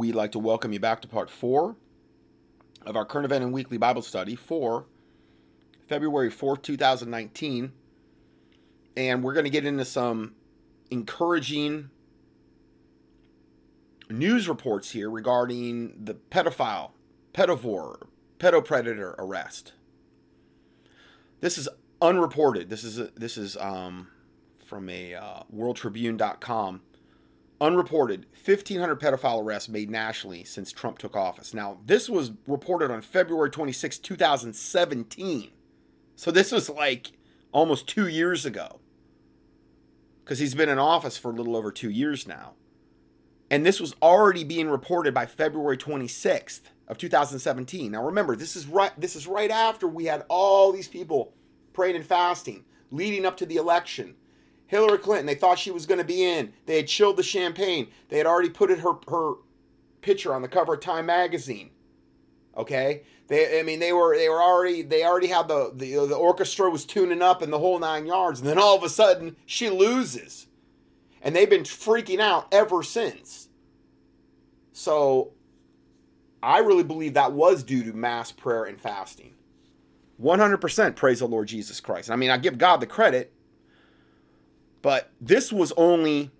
we'd like to welcome you back to part four of our current event and weekly Bible study for February 4th, 2019. And we're going to get into some encouraging news reports here regarding the pedophile, pedovore, pedopredator arrest. This is unreported. This is a, this is um, from a uh, WorldTribune.com. Unreported 1,500 pedophile arrests made nationally since Trump took office. Now, this was reported on February 26, 2017. So this was like almost two years ago. Because he's been in office for a little over two years now. And this was already being reported by February 26th of 2017. Now remember, this is right this is right after we had all these people praying and fasting leading up to the election. Hillary Clinton, they thought she was going to be in. They had chilled the champagne. They had already put her her picture on the cover of Time magazine. Okay? They I mean they were they were already they already had the the, the orchestra was tuning up and the whole 9 yards and then all of a sudden she loses. And they've been freaking out ever since. So I really believe that was due to mass prayer and fasting. 100% praise the Lord Jesus Christ. I mean, I give God the credit, but this was only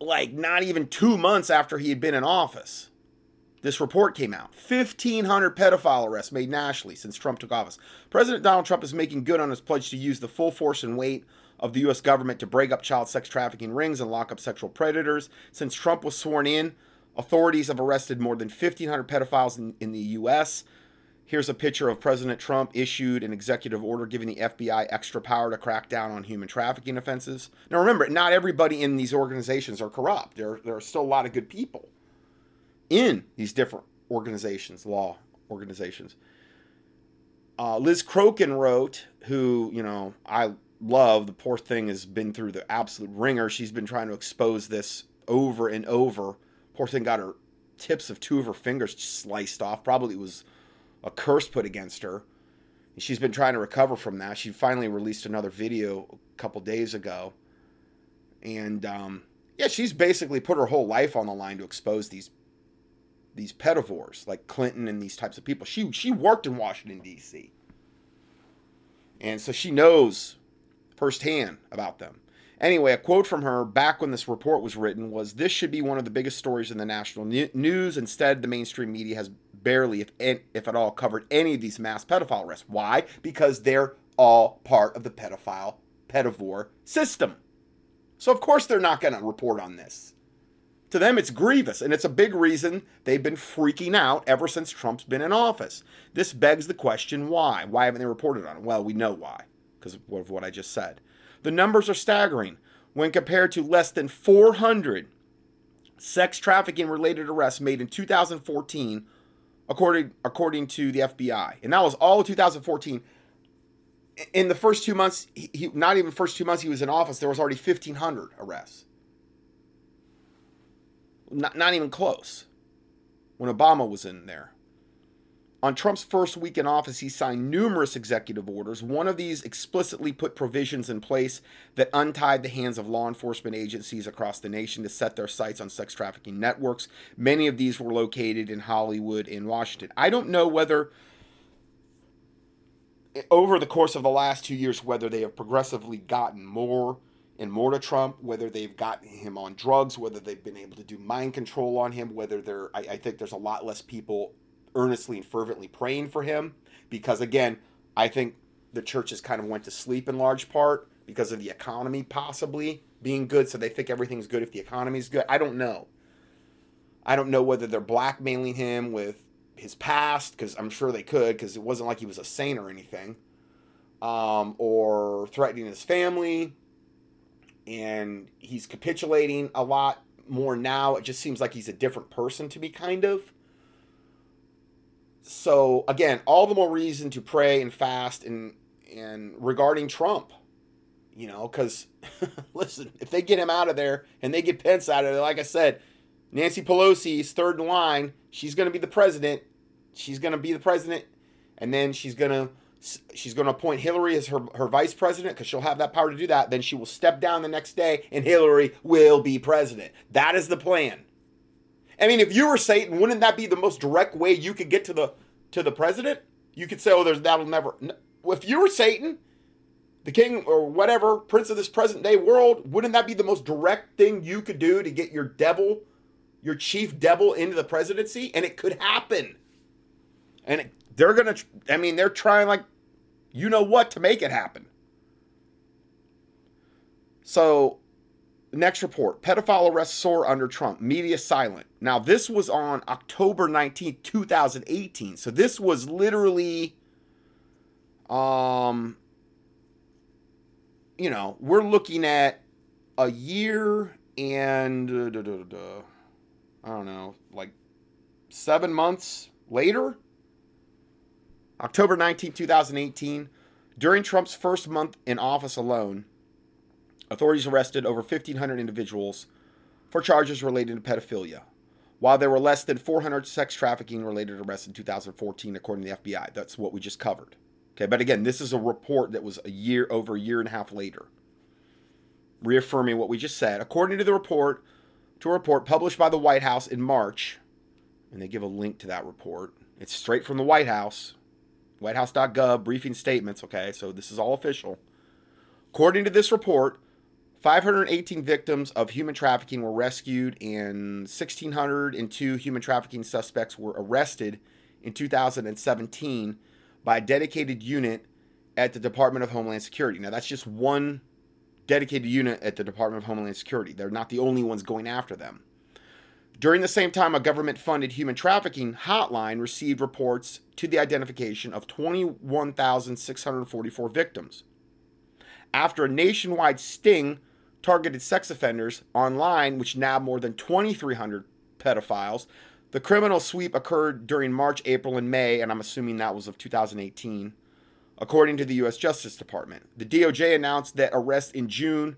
like not even two months after he had been in office. This report came out 1,500 pedophile arrests made nationally since Trump took office. President Donald Trump is making good on his pledge to use the full force and weight of the U.S. government to break up child sex trafficking rings and lock up sexual predators. Since Trump was sworn in, authorities have arrested more than 1,500 pedophiles in, in the U.S. Here's a picture of President Trump issued an executive order giving the FBI extra power to crack down on human trafficking offenses. Now, remember, not everybody in these organizations are corrupt. There, there are still a lot of good people in these different organizations, law organizations. Uh, Liz Crokin wrote, who, you know, I love. The poor thing has been through the absolute wringer. She's been trying to expose this over and over. Poor thing got her tips of two of her fingers sliced off. Probably it was a curse put against her. She's been trying to recover from that. She finally released another video a couple days ago. And um, yeah, she's basically put her whole life on the line to expose these these pedivores like Clinton and these types of people. She she worked in Washington D.C. And so she knows firsthand about them. Anyway, a quote from her back when this report was written was This should be one of the biggest stories in the national news. Instead, the mainstream media has barely, if, if at all, covered any of these mass pedophile arrests. Why? Because they're all part of the pedophile, pedivore system. So, of course, they're not going to report on this. To them, it's grievous, and it's a big reason they've been freaking out ever since Trump's been in office. This begs the question why? Why haven't they reported on it? Well, we know why because of what I just said. The numbers are staggering when compared to less than 400 sex trafficking related arrests made in 2014 according according to the FBI. And that was all of 2014. In the first 2 months he, not even first 2 months he was in office there was already 1500 arrests. Not not even close. When Obama was in there. On Trump's first week in office, he signed numerous executive orders. One of these explicitly put provisions in place that untied the hands of law enforcement agencies across the nation to set their sights on sex trafficking networks. Many of these were located in Hollywood and Washington. I don't know whether, over the course of the last two years, whether they have progressively gotten more and more to Trump, whether they've gotten him on drugs, whether they've been able to do mind control on him, whether they're, I, I think there's a lot less people earnestly and fervently praying for him because again, I think the churches kind of went to sleep in large part because of the economy possibly being good so they think everything's good if the economy's good. I don't know. I don't know whether they're blackmailing him with his past because I'm sure they could because it wasn't like he was a saint or anything. Um, or threatening his family and he's capitulating a lot more now. It just seems like he's a different person to me, kind of so again, all the more reason to pray and fast and and regarding Trump, you know, because listen, if they get him out of there and they get Pence out of there, like I said, Nancy Pelosi is third in line. She's going to be the president. She's going to be the president, and then she's going to she's going to appoint Hillary as her, her vice president because she'll have that power to do that. Then she will step down the next day, and Hillary will be president. That is the plan. I mean, if you were Satan, wouldn't that be the most direct way you could get to the to the president? You could say, "Oh, there's that'll never." If you were Satan, the king or whatever prince of this present day world, wouldn't that be the most direct thing you could do to get your devil, your chief devil, into the presidency? And it could happen. And they're gonna. I mean, they're trying like, you know what, to make it happen. So Next report pedophile arrests soar under Trump, media silent. Now, this was on October 19, 2018. So this was literally, um, you know, we're looking at a year and, uh, I don't know, like seven months later. October 19, 2018. During Trump's first month in office alone, Authorities arrested over 1,500 individuals for charges related to pedophilia, while there were less than 400 sex trafficking related arrests in 2014, according to the FBI. That's what we just covered. Okay, but again, this is a report that was a year over a year and a half later, reaffirming what we just said. According to the report, to a report published by the White House in March, and they give a link to that report. It's straight from the White House, whitehouse.gov, briefing statements. Okay, so this is all official. According to this report, 518 victims of human trafficking were rescued, and 1,602 human trafficking suspects were arrested in 2017 by a dedicated unit at the Department of Homeland Security. Now, that's just one dedicated unit at the Department of Homeland Security. They're not the only ones going after them. During the same time, a government funded human trafficking hotline received reports to the identification of 21,644 victims. After a nationwide sting targeted sex offenders online, which nabbed more than 2,300 pedophiles. The criminal sweep occurred during March, April, and May, and I'm assuming that was of 2018, according to the U.S. Justice Department. The DOJ announced that arrest in June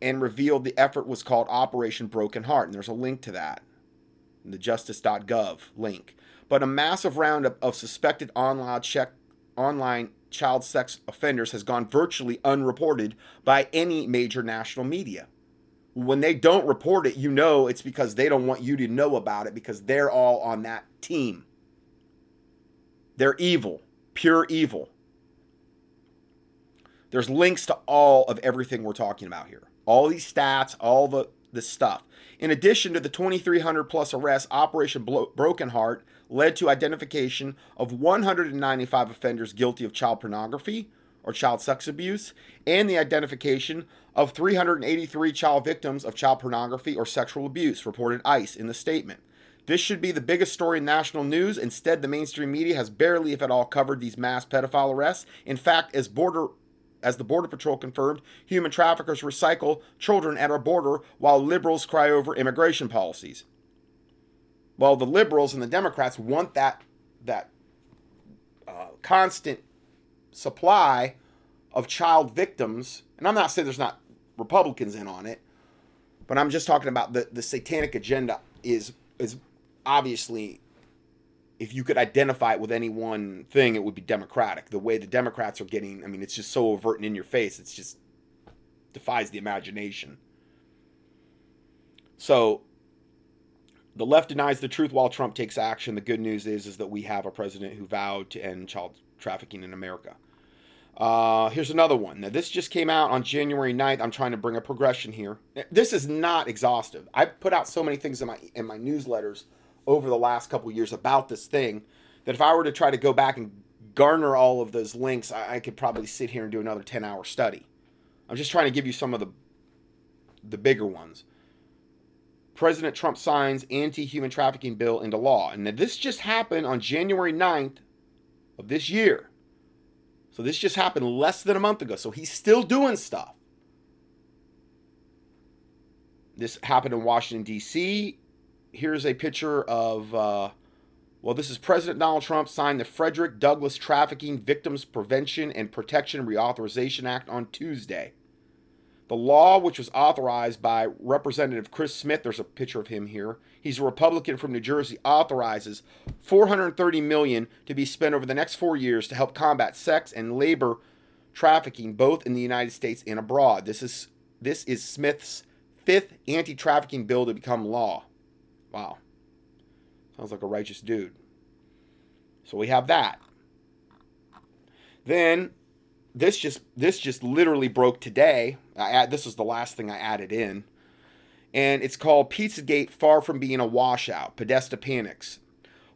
and revealed the effort was called Operation Broken Heart, and there's a link to that, the justice.gov link. But a massive roundup of suspected online check online child sex offenders has gone virtually unreported by any major national media. When they don't report it, you know it's because they don't want you to know about it because they're all on that team. They're evil, pure evil. There's links to all of everything we're talking about here. All these stats, all the this stuff. In addition to the 2,300 plus arrests, Operation Broken Heart led to identification of 195 offenders guilty of child pornography or child sex abuse, and the identification of 383 child victims of child pornography or sexual abuse, reported ICE in the statement. This should be the biggest story in national news. Instead, the mainstream media has barely, if at all, covered these mass pedophile arrests. In fact, as border as the Border Patrol confirmed, human traffickers recycle children at our border while liberals cry over immigration policies. Well, the liberals and the Democrats want that that uh, constant supply of child victims, and I'm not saying there's not Republicans in on it, but I'm just talking about the the satanic agenda is is obviously if you could identify it with any one thing, it would be Democratic. The way the Democrats are getting, I mean, it's just so overt and in your face. It's just defies the imagination. So the left denies the truth while Trump takes action. The good news is is that we have a president who vowed to end child trafficking in America. Uh, here's another one. Now, this just came out on January 9th. I'm trying to bring a progression here. This is not exhaustive. I've put out so many things in my in my newsletters over the last couple years about this thing that if I were to try to go back and garner all of those links, I, I could probably sit here and do another 10 hour study. I'm just trying to give you some of the the bigger ones. President Trump signs anti-human trafficking bill into law. And this just happened on January 9th of this year. So this just happened less than a month ago. So he's still doing stuff. This happened in Washington, D.C here's a picture of, uh, well, this is President Donald Trump signed the Frederick Douglass Trafficking Victims Prevention and Protection Reauthorization Act on Tuesday. The law, which was authorized by Representative Chris Smith, there's a picture of him here. He's a Republican from New Jersey. Authorizes 430 million to be spent over the next four years to help combat sex and labor trafficking, both in the United States and abroad. This is this is Smith's fifth anti trafficking bill to become law. Wow. Sounds like a righteous dude. So we have that. Then this just this just literally broke today. I add, this was the last thing I added in. And it's called Pizzagate Far from Being a Washout. Podesta panics.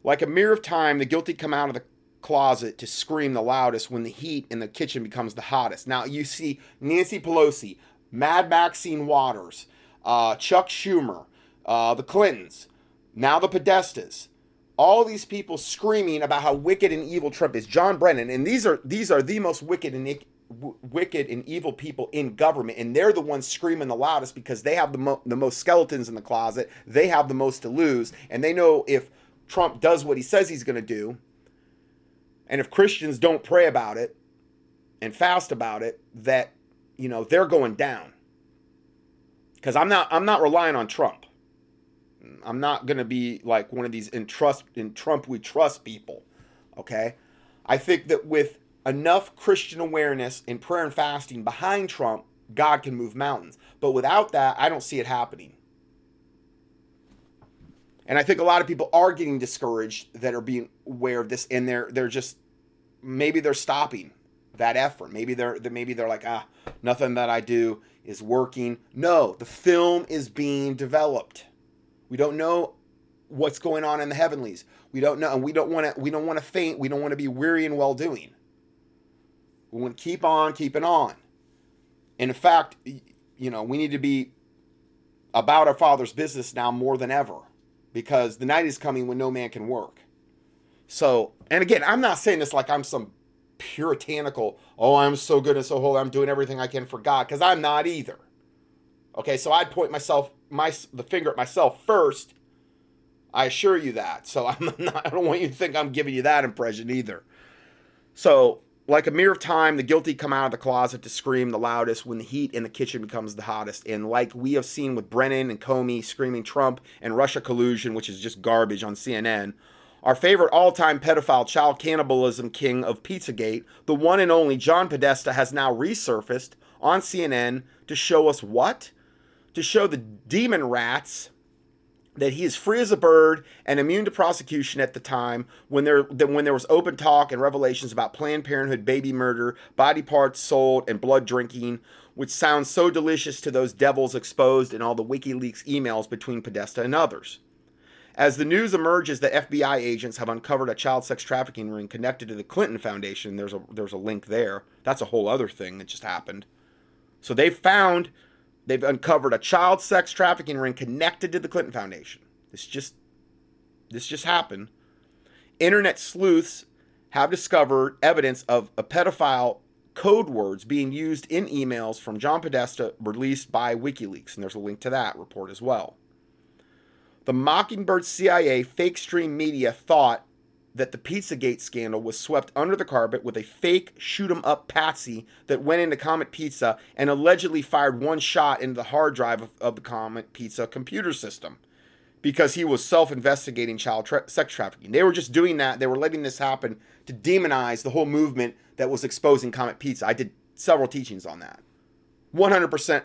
Like a mirror of time, the guilty come out of the closet to scream the loudest when the heat in the kitchen becomes the hottest. Now you see Nancy Pelosi, Mad Maxine Waters, uh, Chuck Schumer, uh, the Clintons, now the Podestas, all these people screaming about how wicked and evil Trump is. John Brennan, and these are these are the most wicked and wicked and evil people in government, and they're the ones screaming the loudest because they have the mo- the most skeletons in the closet. They have the most to lose, and they know if Trump does what he says he's going to do, and if Christians don't pray about it and fast about it, that you know they're going down. Because I'm not I'm not relying on Trump. I'm not going to be like one of these in trust in Trump we trust people. Okay? I think that with enough Christian awareness and prayer and fasting behind Trump, God can move mountains. But without that, I don't see it happening. And I think a lot of people are getting discouraged that are being aware of this and they're they're just maybe they're stopping that effort. Maybe they're maybe they're like, ah, nothing that I do is working. No, the film is being developed. We don't know what's going on in the heavenlies. We don't know, and we don't want to. We don't want to faint. We don't want to be weary in well doing. We want to keep on keeping on. And in fact, you know, we need to be about our Father's business now more than ever, because the night is coming when no man can work. So, and again, I'm not saying this like I'm some puritanical. Oh, I'm so good and so holy. I'm doing everything I can for God, because I'm not either. Okay, so I'd point myself my the finger at myself first. I assure you that. So I'm not, I don't want you to think I'm giving you that impression either. So, like a mirror of time, the guilty come out of the closet to scream the loudest when the heat in the kitchen becomes the hottest. And like we have seen with Brennan and Comey screaming Trump and Russia collusion, which is just garbage on CNN, our favorite all time pedophile child cannibalism king of Pizzagate, the one and only John Podesta, has now resurfaced on CNN to show us what? To show the demon rats that he is free as a bird and immune to prosecution at the time when there when there was open talk and revelations about Planned Parenthood baby murder, body parts sold, and blood drinking, which sounds so delicious to those devils exposed in all the WikiLeaks emails between Podesta and others. As the news emerges that FBI agents have uncovered a child sex trafficking ring connected to the Clinton Foundation, there's a there's a link there. That's a whole other thing that just happened. So they found they've uncovered a child sex trafficking ring connected to the Clinton Foundation. This just this just happened. Internet sleuths have discovered evidence of a pedophile code words being used in emails from John Podesta released by WikiLeaks, and there's a link to that report as well. The Mockingbird CIA fake stream media thought that the Pizzagate scandal was swept under the carpet with a fake shoot 'em up patsy that went into Comet Pizza and allegedly fired one shot into the hard drive of, of the Comet Pizza computer system because he was self investigating child tra- sex trafficking. They were just doing that. They were letting this happen to demonize the whole movement that was exposing Comet Pizza. I did several teachings on that. 100%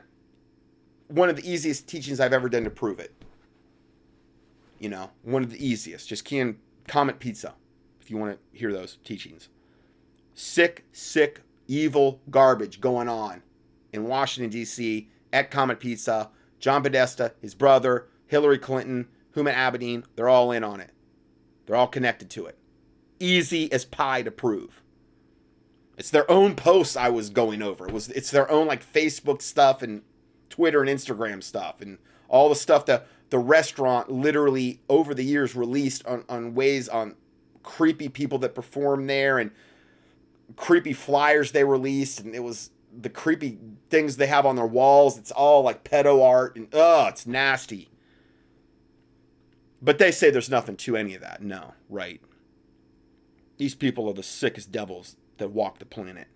one of the easiest teachings I've ever done to prove it. You know, one of the easiest. Just can Comet Pizza you want to hear those teachings. Sick, sick, evil garbage going on in Washington, D.C. at Comet Pizza. John Podesta, his brother, Hillary Clinton, Huma Abedin, they're all in on it. They're all connected to it. Easy as pie to prove. It's their own posts I was going over. It was it's their own like Facebook stuff and Twitter and Instagram stuff and all the stuff that the restaurant literally over the years released on, on ways on creepy people that perform there and creepy flyers they released. And it was the creepy things they have on their walls. It's all like pedo art and oh it's nasty. But they say there's nothing to any of that. No right. These people are the sickest devils that walk the planet.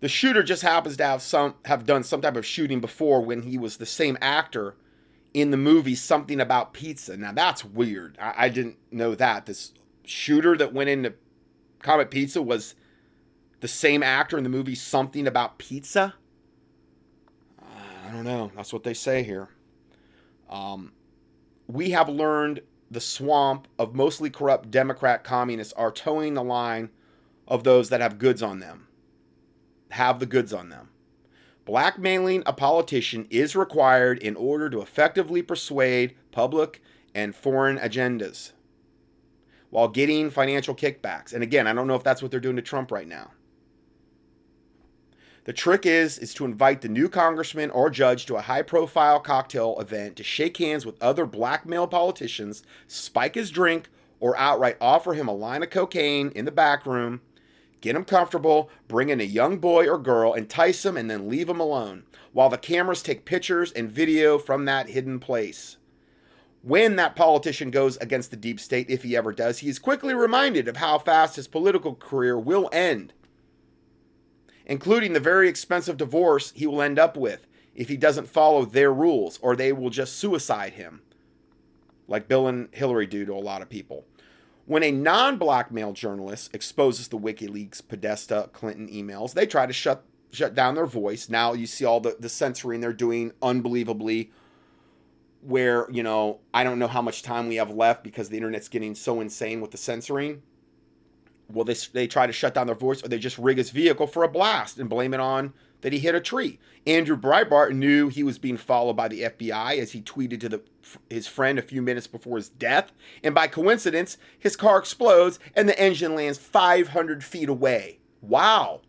The shooter just happens to have some have done some type of shooting before when he was the same actor in the movie something about pizza. Now that's weird. I, I didn't know that. This shooter that went into Comet Pizza was the same actor in the movie Something About Pizza? I don't know. That's what they say here. Um, we have learned the swamp of mostly corrupt Democrat communists are toeing the line of those that have goods on them. Have the goods on them. Blackmailing a politician is required in order to effectively persuade public and foreign agendas while getting financial kickbacks. And again, I don't know if that's what they're doing to Trump right now. The trick is is to invite the new congressman or judge to a high-profile cocktail event to shake hands with other black male politicians, spike his drink, or outright offer him a line of cocaine in the back room, get him comfortable, bring in a young boy or girl, entice him, and then leave him alone, while the cameras take pictures and video from that hidden place. When that politician goes against the deep state, if he ever does, he is quickly reminded of how fast his political career will end including the very expensive divorce he will end up with if he doesn't follow their rules, or they will just suicide him, like Bill and Hillary do to a lot of people. When a non black male journalist exposes the WikiLeaks Podesta Clinton emails, they try to shut shut down their voice. Now you see all the, the censoring they're doing unbelievably where, you know, I don't know how much time we have left because the internet's getting so insane with the censoring Will they, they try to shut down their voice or they just rig his vehicle for a blast and blame it on that he hit a tree. Andrew Breitbart knew he was being followed by the FBI as he tweeted to the, his friend a few minutes before his death. And by coincidence, his car explodes and the engine lands 500 feet away. Wow.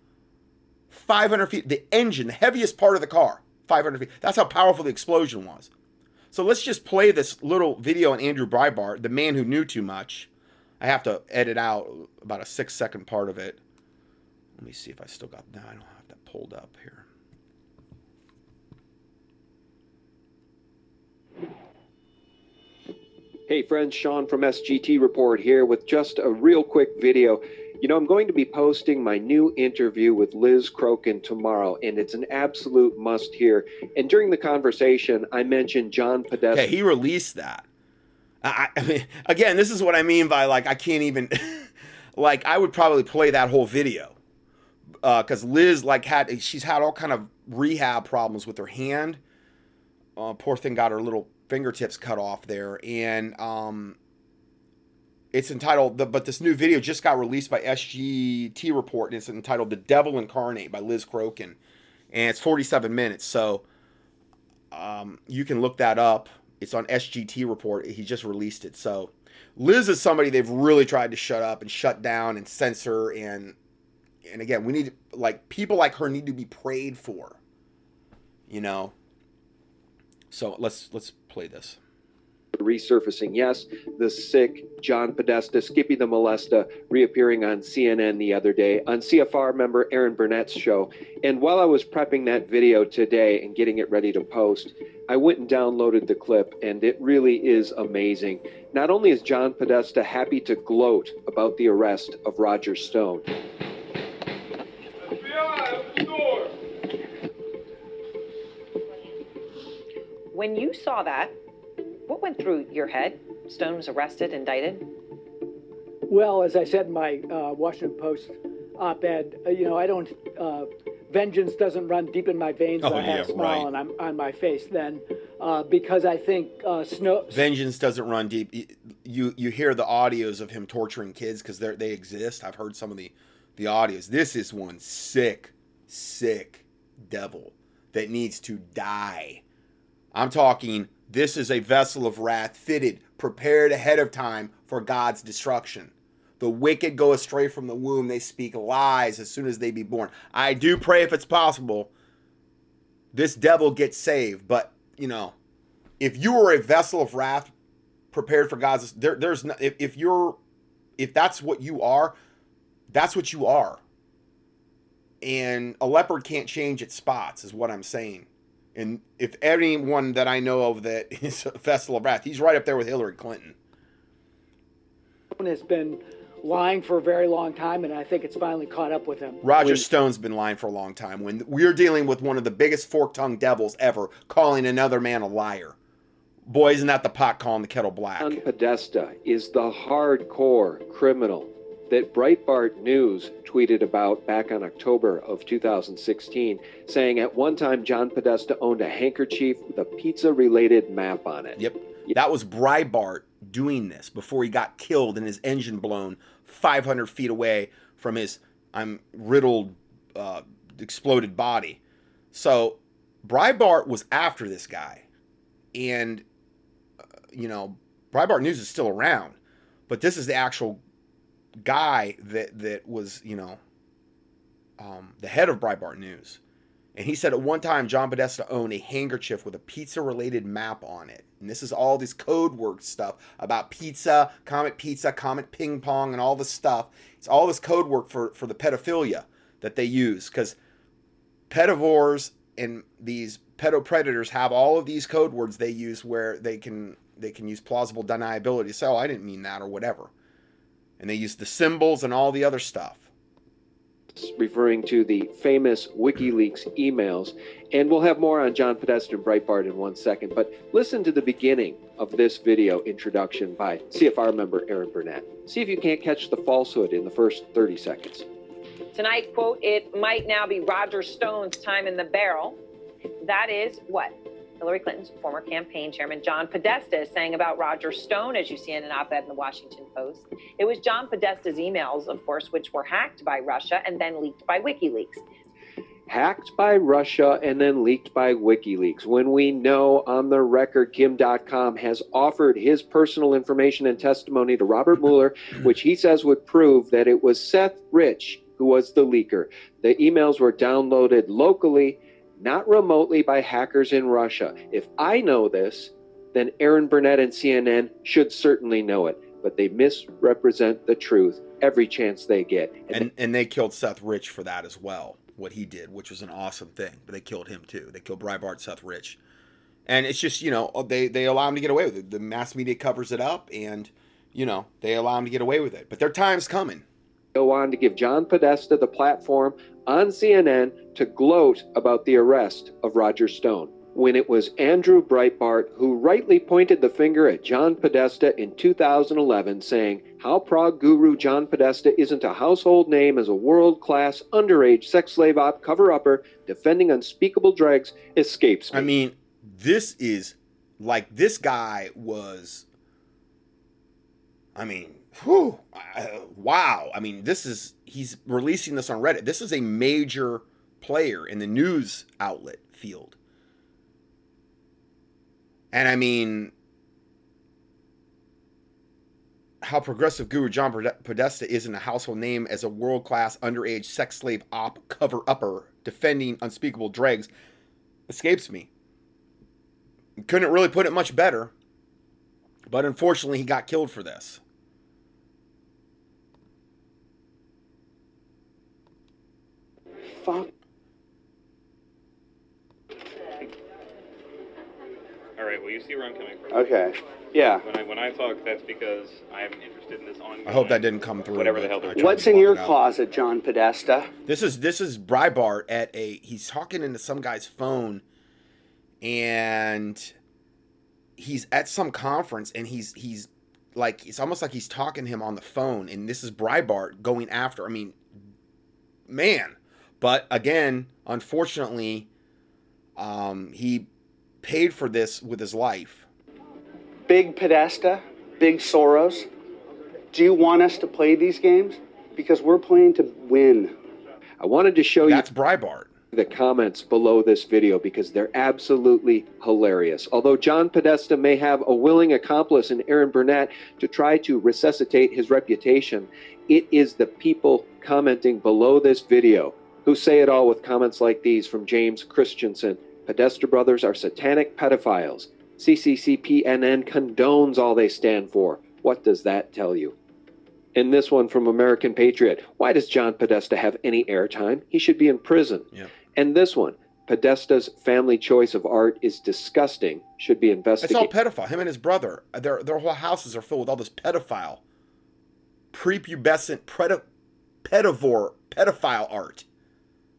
500 feet. The engine, the heaviest part of the car, 500 feet. That's how powerful the explosion was. So let's just play this little video on Andrew Breitbart, the man who knew too much I have to edit out about a six second part of it. Let me see if I still got that. I don't have that pulled up here. Hey friends, Sean from SGT Report here with just a real quick video. You know, I'm going to be posting my new interview with Liz Crokin tomorrow, and it's an absolute must hear. And during the conversation, I mentioned John Podesta. He released that. I, I mean, again, this is what I mean by like I can't even like I would probably play that whole video because uh, Liz like had she's had all kind of rehab problems with her hand. Uh, poor thing got her little fingertips cut off there, and um, it's entitled the, but this new video just got released by SGT Report, and it's entitled "The Devil Incarnate" by Liz Crokin, and it's 47 minutes, so um, you can look that up it's on SGT report. He just released it. So Liz is somebody they've really tried to shut up and shut down and censor and and again, we need like people like her need to be prayed for. You know. So let's let's play this resurfacing. Yes, the sick John Podesta, Skippy the Molesta, reappearing on CNN the other day on CFR member Erin Burnett's show. And while I was prepping that video today and getting it ready to post, I went and downloaded the clip, and it really is amazing. Not only is John Podesta happy to gloat about the arrest of Roger Stone. When you saw that, what went through your head? Stone was arrested, indicted? Well, as I said in my uh, Washington Post op ed, uh, you know, I don't, uh, vengeance doesn't run deep in my veins. Oh, I yeah, have a smile right. on, I'm, on my face then, uh, because I think uh, Snow. Vengeance doesn't run deep. You you hear the audios of him torturing kids because they they exist. I've heard some of the the audios. This is one sick, sick devil that needs to die. I'm talking this is a vessel of wrath fitted, prepared ahead of time for God's destruction. The wicked go astray from the womb. They speak lies as soon as they be born. I do pray if it's possible, this devil gets saved. But, you know, if you were a vessel of wrath prepared for God's, there, there's no, if, if you're, if that's what you are, that's what you are. And a leopard can't change its spots, is what I'm saying. And if anyone that I know of that is a Festival of Wrath, he's right up there with Hillary Clinton. Has been lying for a very long time, and I think it's finally caught up with him. Roger when, Stone's been lying for a long time. When we're dealing with one of the biggest fork-tongued devils ever, calling another man a liar. Boy, isn't that the pot calling the kettle black? Podesta is the hardcore criminal that Breitbart News tweeted about back on October of 2016, saying at one time John Podesta owned a handkerchief with a pizza related map on it. Yep. That was Breitbart doing this before he got killed and his engine blown 500 feet away from his I'm riddled, uh, exploded body. So Breitbart was after this guy, and uh, you know Breitbart News is still around, but this is the actual guy that that was you know um, the head of Breitbart News, and he said at one time John Podesta owned a handkerchief with a pizza-related map on it, and this is all this code word stuff about pizza, Comet Pizza, Comet Ping Pong, and all this stuff. It's all this code work for for the pedophilia that they use because pedivores and these pedopredators have all of these code words they use where they can they can use plausible deniability. Say, "Oh, I didn't mean that" or whatever and they use the symbols and all the other stuff. Referring to the famous WikiLeaks emails. And we'll have more on John Podesta and Breitbart in one second. But listen to the beginning of this video introduction by CFR member Erin Burnett. See if you can't catch the falsehood in the first 30 seconds. Tonight, quote, it might now be Roger Stone's time in the barrel. That is what? Hillary Clinton's former campaign chairman John Podesta is saying about Roger Stone, as you see in an op ed in the Washington Post. It was John Podesta's emails, of course, which were hacked by Russia and then leaked by WikiLeaks. Hacked by Russia and then leaked by WikiLeaks. When we know on the record Kim Dotcom has offered his personal information and testimony to Robert Mueller, which he says would prove that it was Seth Rich who was the leaker. The emails were downloaded locally not remotely by hackers in Russia. If I know this, then Erin Burnett and CNN should certainly know it, but they misrepresent the truth every chance they get. And, and, and they killed Seth Rich for that as well, what he did, which was an awesome thing. But they killed him too. They killed Breitbart, Seth Rich. And it's just, you know, they, they allow him to get away with it. The mass media covers it up and, you know, they allow him to get away with it. But their time's coming. Go on to give John Podesta the platform on CNN to gloat about the arrest of Roger Stone when it was Andrew Breitbart who rightly pointed the finger at John Podesta in 2011, saying how Prague guru John Podesta isn't a household name as a world class underage sex slave op cover upper defending unspeakable dregs escapes me. I mean, this is like this guy was. I mean, whew, uh, wow. I mean, this is, he's releasing this on Reddit. This is a major player in the news outlet field. And I mean, how progressive guru John Podesta isn't a household name as a world class underage sex slave op cover upper defending unspeakable dregs escapes me. Couldn't really put it much better, but unfortunately, he got killed for this. Fuck? All right. Well, you see where I'm coming from. Okay. Yeah. When I when I talk, that's because I'm interested in this ongoing. I hope that didn't come through. Whatever the hell they're. What's in your closet, John Podesta? This is this is Breitbart at a. He's talking into some guy's phone, and he's at some conference, and he's he's like it's almost like he's talking to him on the phone, and this is Breitbart going after. I mean, man, but again, unfortunately, um, he paid for this with his life. Big Podesta, Big Soros, do you want us to play these games? Because we're playing to win. I wanted to show That's you. That's Breitbart the comments below this video because they're absolutely hilarious. Although John Podesta may have a willing accomplice in Erin Burnett to try to resuscitate his reputation, it is the people commenting below this video who say it all with comments like these from James Christensen. Podesta brothers are satanic pedophiles. CCCPNN condones all they stand for. What does that tell you? And this one from American Patriot. Why does John Podesta have any airtime? He should be in prison. Yeah. And this one. Podesta's family choice of art is disgusting. Should be investigated. It's all pedophile. Him and his brother. Their their whole houses are filled with all this pedophile, prepubescent, predo, pedivore, pedophile art.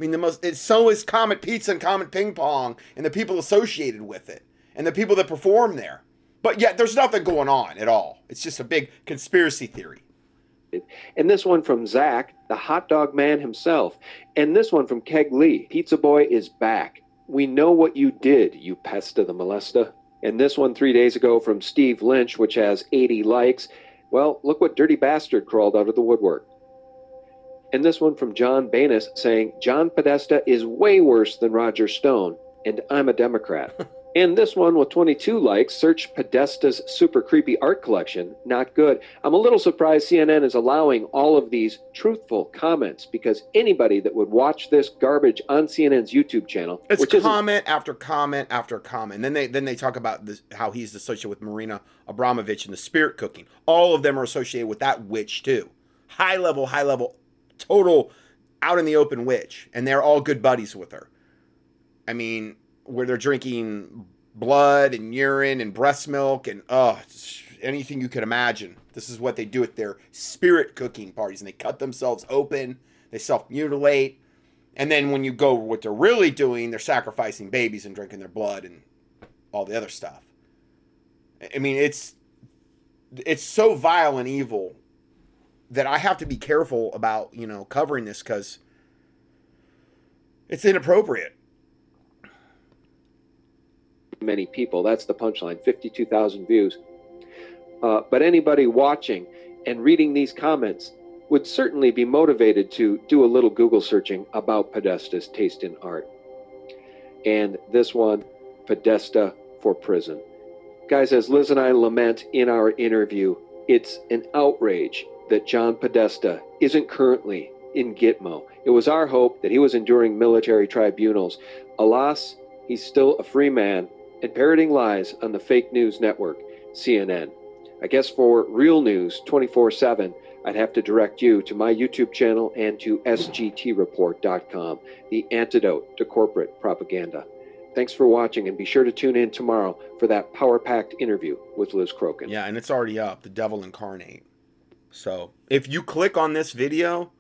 I mean, the most it's so is Comet Pizza and Comet Ping Pong and the people associated with it and the people that perform there. But yet, there's nothing going on at all. It's just a big conspiracy theory. And this one from Zach, the hot dog man himself. And this one from Keg Lee. Pizza Boy is back. We know what you did, you pest of the molesta. And this one three days ago from Steve Lynch, which has 80 likes. Well, look what dirty bastard crawled out of the woodwork. And this one from John Banis saying, John Podesta is way worse than Roger Stone, and I'm a Democrat. And this one with 22 likes, search Podesta's super creepy art collection. Not good. I'm a little surprised CNN is allowing all of these truthful comments because anybody that would watch this garbage on CNN's YouTube channel, it's which comment after comment after comment. And then they then they talk about this, how he's associated with Marina Abramovic and the spirit cooking. All of them are associated with that witch too. High level, high level, total out in the open witch, and they're all good buddies with her. I mean, where they're drinking blood and urine and breast milk and oh anything you could imagine. This is what they do at their spirit cooking parties, and they cut themselves open, they self mutilate, and then when you go what they're really doing, they're sacrificing babies and drinking their blood and all the other stuff. I mean, it's it's so vile and evil that I have to be careful about you know covering this because it's inappropriate many people. That's the punchline 52,000 views. Uh, but anybody watching and reading these comments would certainly be motivated to do a little Google searching about Podesta's taste in art. And this one, Podesta for prison. Guys, as Liz and I lament in our interview, it's an outrage that John Podesta isn't currently in Gitmo. It was our hope that he was enduring military tribunals. Alas, he's still a free man and parroting lies on the fake news network, CNN. I guess for real news 24 7, I'd have to direct you to my YouTube channel and to sgtreport.com, the antidote to corporate propaganda. Thanks for watching, and be sure to tune in tomorrow for that power packed interview with Liz Crokin. Yeah, and it's already up The Devil Incarnate. So if you click on this video,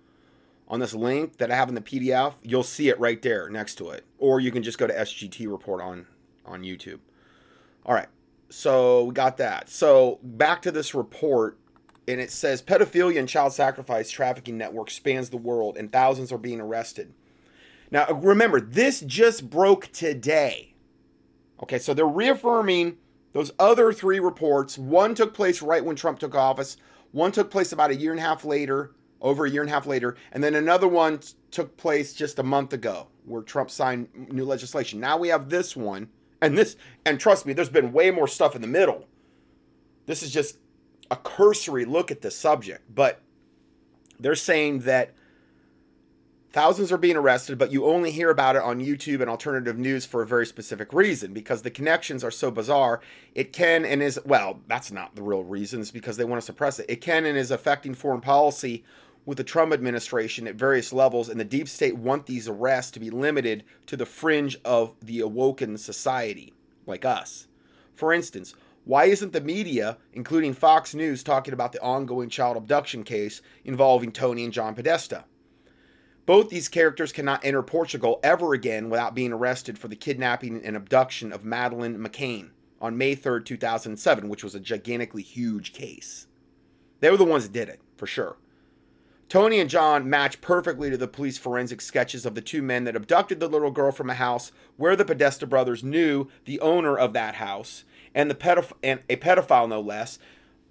on this link that I have in the PDF, you'll see it right there next to it. Or you can just go to SGT Report on on YouTube. All right, so we got that. So back to this report, and it says pedophilia and child sacrifice trafficking network spans the world, and thousands are being arrested. Now remember, this just broke today. Okay, so they're reaffirming those other three reports. One took place right when Trump took office. One took place about a year and a half later, over a year and a half later, and then another one took place just a month ago, where Trump signed new legislation. Now we have this one and this, and trust me, there's been way more stuff in the middle. This is just a cursory look at the subject, but they're saying that thousands are being arrested, but you only hear about it on YouTube and alternative news for a very specific reason because the connections are so bizarre. It can and is, well, that's not the real reason, it's because they want to suppress it. It can and is affecting foreign policy with the Trump administration at various levels, and the deep state want these arrests to be limited to the fringe of the awoken society, like us. For instance, why isn't the media, including Fox News, talking about the ongoing child abduction case involving Tony and John Podesta? Both these characters cannot enter Portugal ever again without being arrested for the kidnapping and abduction of Madeleine McCann on May 3rd, 2007, which was a gigantically huge case. They were the ones that did it, for sure. Tony and John match perfectly to the police forensic sketches of the two men that abducted the little girl from a house where the Podesta brothers knew the owner of that house and the pedoph- and a pedophile no less,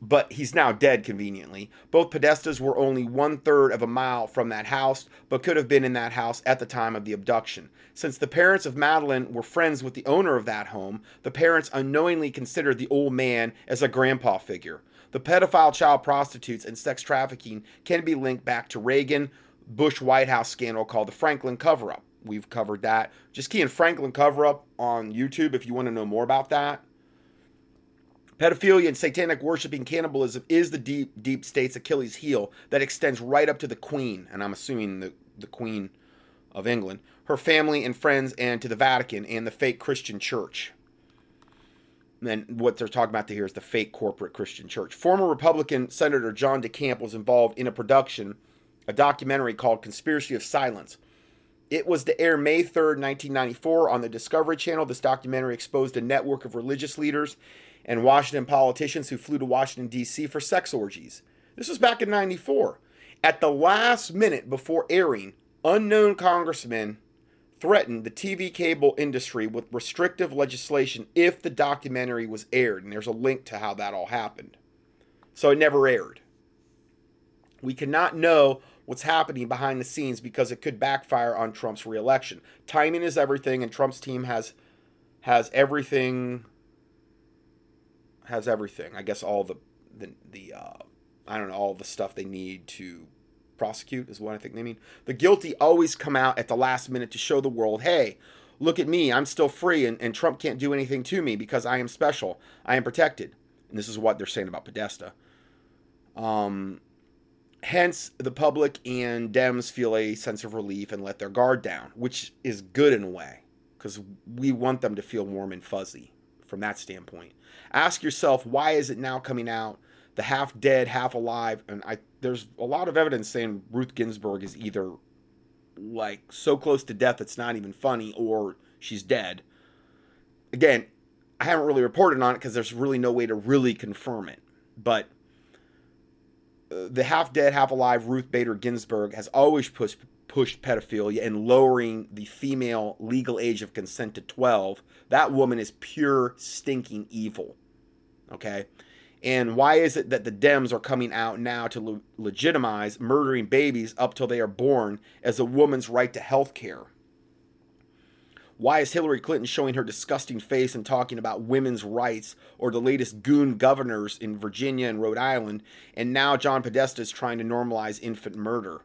but he's now dead conveniently. Both Podestas were only one third of a mile from that house, but could have been in that house at the time of the abduction. Since the parents of Madeleine were friends with the owner of that home, the parents unknowingly considered the old man as a grandpa figure. The pedophile child prostitutes and sex trafficking can be linked back to Reagan Bush White House scandal called the Franklin cover up. We've covered that. Just key in Franklin cover up on YouTube if you want to know more about that. Pedophilia and satanic worshiping cannibalism is the deep, deep state's Achilles heel that extends right up to the Queen, and I'm assuming the, the Queen of England, her family and friends, and to the Vatican and the fake Christian church. And what they're talking about here is the fake corporate Christian church. Former Republican Senator John DeCamp was involved in a production, a documentary called Conspiracy of Silence. It was to air May 3rd, 1994 on the Discovery Channel. This documentary exposed a network of religious leaders and Washington politicians who flew to Washington, D.C. for sex orgies. This was back in 94. At the last minute before airing, unknown congressmen threatened the TV cable industry with restrictive legislation if the documentary was aired. And there's a link to how that all happened. So it never aired. We cannot know what's happening behind the scenes because it could backfire on Trump's reelection. Timing is everything, and Trump's team has has everything has everything. I guess all the the the uh, I don't know all the stuff they need to prosecute is what I think they mean. The guilty always come out at the last minute to show the world, hey, look at me, I'm still free, and, and Trump can't do anything to me because I am special, I am protected. And this is what they're saying about Podesta. Um, hence, the public and Dems feel a sense of relief and let their guard down, which is good in a way because we want them to feel warm and fuzzy from that standpoint. Ask yourself, why is it now coming out? The half dead, half alive, and I there's a lot of evidence saying Ruth Ginsburg is either like so close to death it's not even funny, or she's dead. Again, I haven't really reported on it because there's really no way to really confirm it. But uh, the half dead, half alive Ruth Bader Ginsburg has always pushed pushed pedophilia and lowering the female legal age of consent to 12. That woman is pure stinking evil. Okay? And why is it that the Dems are coming out now to le- legitimize murdering babies up till they are born as a woman's right to health care? Why is Hillary Clinton showing her disgusting face and talking about women's rights or the latest goon governors in Virginia and Rhode Island, and now John Podesta is trying to normalize infant murder?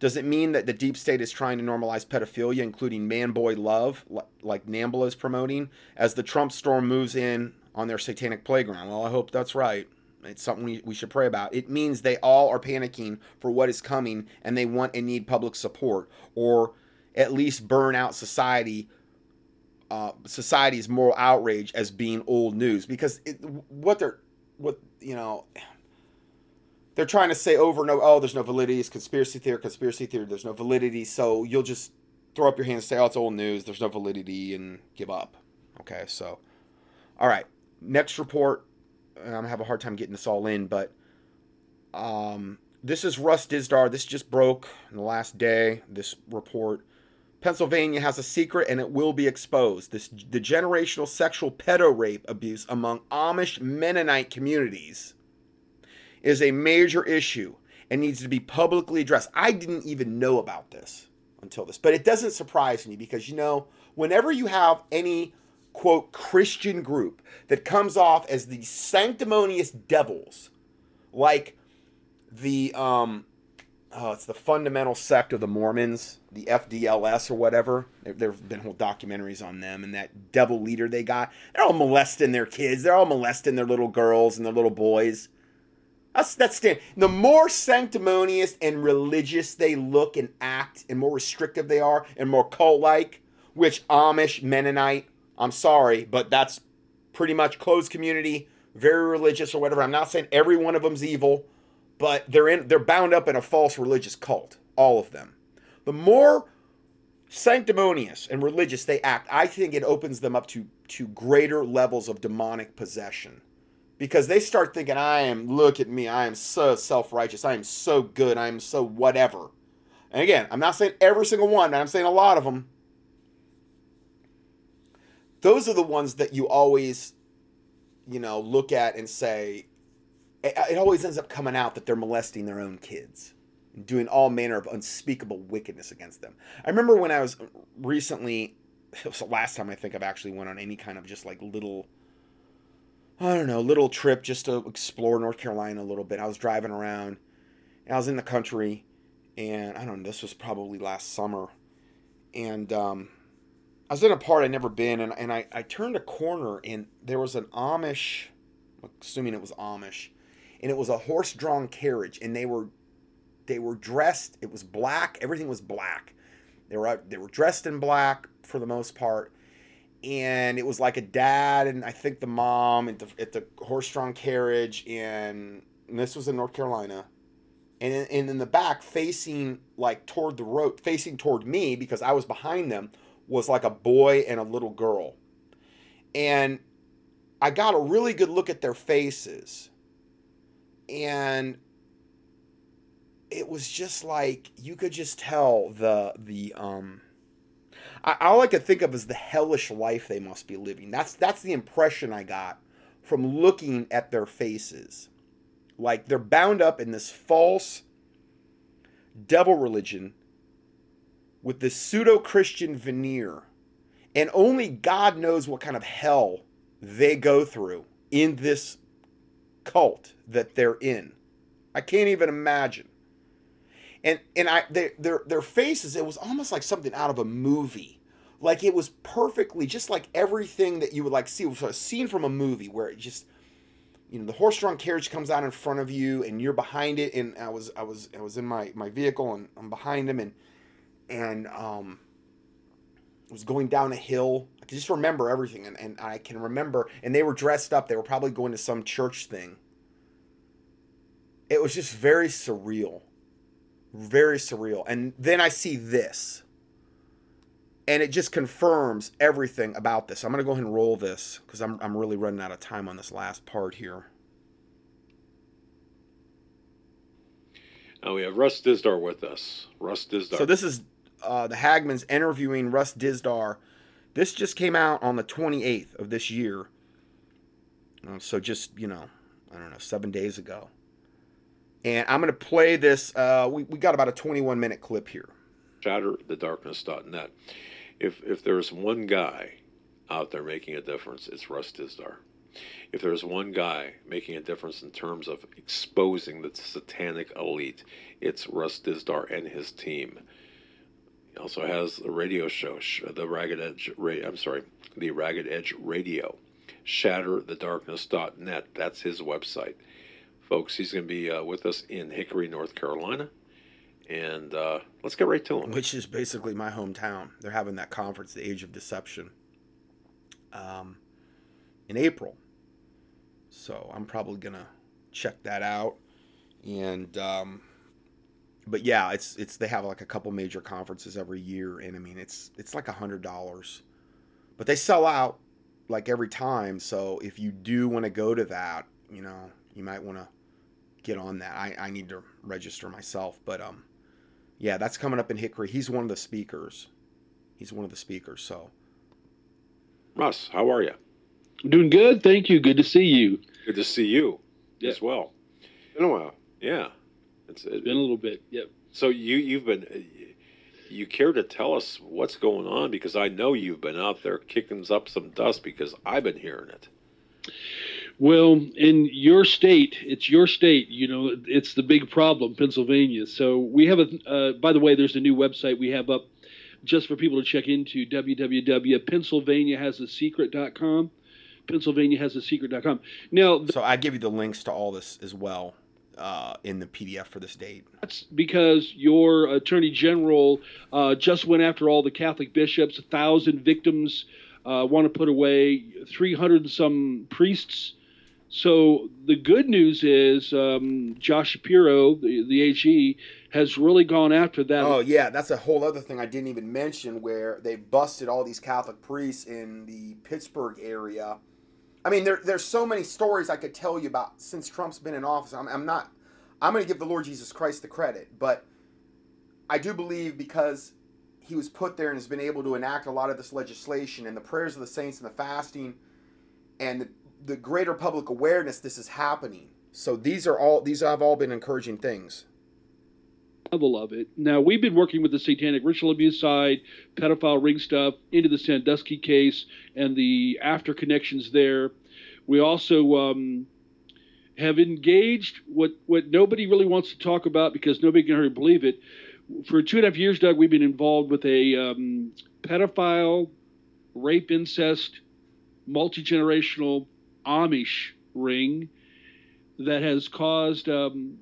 Does it mean that the deep state is trying to normalize pedophilia, including man boy love, like NAMBLA is promoting, as the Trump storm moves in on their satanic playground? Well, I hope that's right. It's something we, we should pray about. It means they all are panicking for what is coming and they want and need public support or at least burn out society. Uh, society's moral outrage as being old news because it, what they're what you know they're trying to say over and over, oh, there's no validity, it's conspiracy theory, conspiracy theory, there's no validity. So you'll just throw up your hands and say, oh, it's old news, there's no validity, and give up. Okay, so, all right, next report. I'm gonna have a hard time getting this all in, but um, this is Russ Dizdar. This just broke in the last day. This report. Pennsylvania has a secret and it will be exposed. This the generational sexual pedo rape abuse among Amish Mennonite communities is a major issue and needs to be publicly addressed. I didn't even know about this until this, but it doesn't surprise me because you know, whenever you have any quote Christian group that comes off as the sanctimonious devils, like the um, oh, it's the fundamental sect of the Mormons, the FDLS or whatever. There, have been whole documentaries on them and that devil leader they got. They're all molesting their kids. They're all molesting their little girls and their little boys. That's that's stand. The more sanctimonious and religious they look and act, and more restrictive they are, and more cult-like, which Amish, Mennonite, I'm sorry, but that's pretty much closed community, very religious or whatever. I'm not saying every one of them's evil, but they're in they're bound up in a false religious cult, all of them. The more sanctimonious and religious they act, I think it opens them up to to greater levels of demonic possession because they start thinking, I am, look at me, I am so self righteous, I am so good, I am so whatever. And again, I'm not saying every single one, I'm saying a lot of them. Those are the ones that you always, you know, look at and say, it always ends up coming out that they're molesting their own kids doing all manner of unspeakable wickedness against them. I remember when I was recently, it was the last time I think I've actually went on any kind of just like little I don't know, little trip just to explore North Carolina a little bit. I was driving around. I was in the country, and I don't know. This was probably last summer, and um, I was in a part I'd never been, and, and I, I turned a corner, and there was an Amish, assuming it was Amish, and it was a horse-drawn carriage, and they were they were dressed. It was black. Everything was black. They were they were dressed in black for the most part and it was like a dad and I think the mom at the, at the horse-drawn carriage, and, and this was in North Carolina, and in, and in the back, facing like toward the road, facing toward me because I was behind them, was like a boy and a little girl, and I got a really good look at their faces, and it was just like you could just tell the the um I, all I could think of is the hellish life they must be living. That's that's the impression I got from looking at their faces. Like they're bound up in this false devil religion with this pseudo Christian veneer. And only God knows what kind of hell they go through in this cult that they're in. I can't even imagine. And and I they, their their faces it was almost like something out of a movie. Like it was perfectly just like everything that you would like see it was a scene from a movie where it just you know the horse-drawn carriage comes out in front of you and you're behind it and I was I was I was in my my vehicle and I'm behind him and and um was going down a hill. I can just remember everything and, and I can remember and they were dressed up. They were probably going to some church thing. It was just very surreal. Very surreal. And then I see this. And it just confirms everything about this. I'm going to go ahead and roll this because I'm, I'm really running out of time on this last part here. Now we have Russ Dizdar with us. Russ Dizdar. So this is uh, the Hagmans interviewing Russ Dizdar. This just came out on the 28th of this year. Uh, so just, you know, I don't know, seven days ago. And I'm going to play this. Uh, we, we got about a 21 minute clip here. Shatterthedarkness.net. If, if there's one guy out there making a difference, it's Russ Dizdar. If there's one guy making a difference in terms of exposing the satanic elite, it's Russ Dizdar and his team. He also has a radio show, the Ragged Edge. I'm sorry, the Ragged Edge Radio. ShatterTheDarkness.net. That's his website, folks. He's going to be uh, with us in Hickory, North Carolina, and uh, let's get right to him. Which is basically my hometown. They're having that conference, the Age of Deception, um, in April. So I'm probably gonna check that out, and. Um, but yeah, it's it's they have like a couple major conferences every year, and I mean it's it's like a hundred dollars, but they sell out like every time. So if you do want to go to that, you know, you might want to get on that. I I need to register myself, but um, yeah, that's coming up in Hickory. He's one of the speakers. He's one of the speakers. So, Russ, how are you? Doing good, thank you. Good to see you. Good to see you yeah. as well. Been a while. Yeah. It's, it's been a little bit. Yep. So you you've been you care to tell us what's going on because I know you've been out there kicking up some dust because I've been hearing it. Well, in your state, it's your state. You know, it's the big problem, Pennsylvania. So we have a. Uh, by the way, there's a new website we have up just for people to check into www.pennsylvaniahasasecret.com. Pennsylvaniahasasecret.com. Now, so I give you the links to all this as well uh, in the PDF for this date. That's because your attorney general uh, just went after all the Catholic bishops. A thousand victims uh, want to put away 300 and some priests. So the good news is um, Josh Shapiro, the, the AG, has really gone after that. Oh yeah, that's a whole other thing I didn't even mention where they busted all these Catholic priests in the Pittsburgh area I mean, there, there's so many stories I could tell you about since Trump's been in office. I'm, I'm not, I'm going to give the Lord Jesus Christ the credit, but I do believe because he was put there and has been able to enact a lot of this legislation and the prayers of the saints and the fasting and the, the greater public awareness this is happening. So these are all, these have all been encouraging things level of it. Now we've been working with the satanic ritual abuse side, pedophile ring stuff, into the Sandusky case, and the after connections there. We also um, have engaged what what nobody really wants to talk about because nobody can hardly believe it. For two and a half years, Doug, we've been involved with a um, pedophile, rape, incest, multi generational Amish ring that has caused um,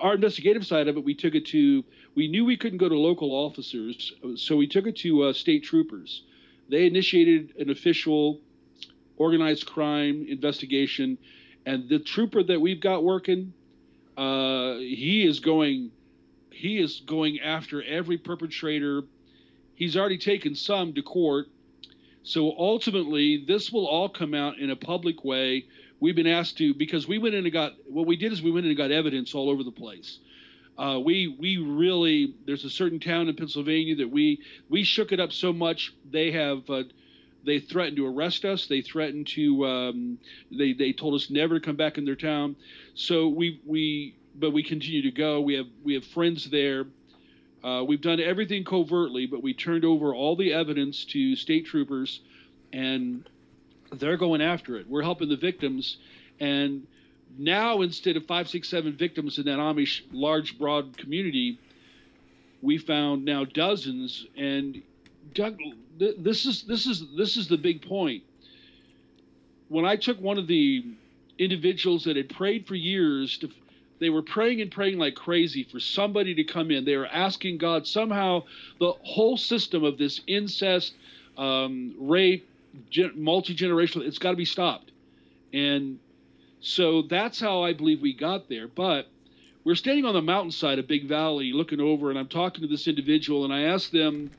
our investigative side of it, we took it to. We knew we couldn't go to local officers, so we took it to uh, state troopers. They initiated an official organized crime investigation, and the trooper that we've got working, uh, he is going, he is going after every perpetrator. He's already taken some to court. So ultimately, this will all come out in a public way we've been asked to because we went in and got what we did is we went in and got evidence all over the place. Uh, we we really there's a certain town in Pennsylvania that we we shook it up so much they have uh, they threatened to arrest us. They threatened to um, they they told us never to come back in their town. So we we but we continue to go. We have we have friends there. Uh, we've done everything covertly, but we turned over all the evidence to state troopers, and they're going after it. We're helping the victims, and now instead of five, six, seven victims in that Amish large, broad community, we found now dozens. And Doug, this is this is this is the big point. When I took one of the individuals that had prayed for years to they were praying and praying like crazy for somebody to come in. They were asking God somehow the whole system of this incest, um, rape, multi generational, it's got to be stopped. And so that's how I believe we got there. But we're standing on the mountainside of Big Valley looking over, and I'm talking to this individual, and I asked them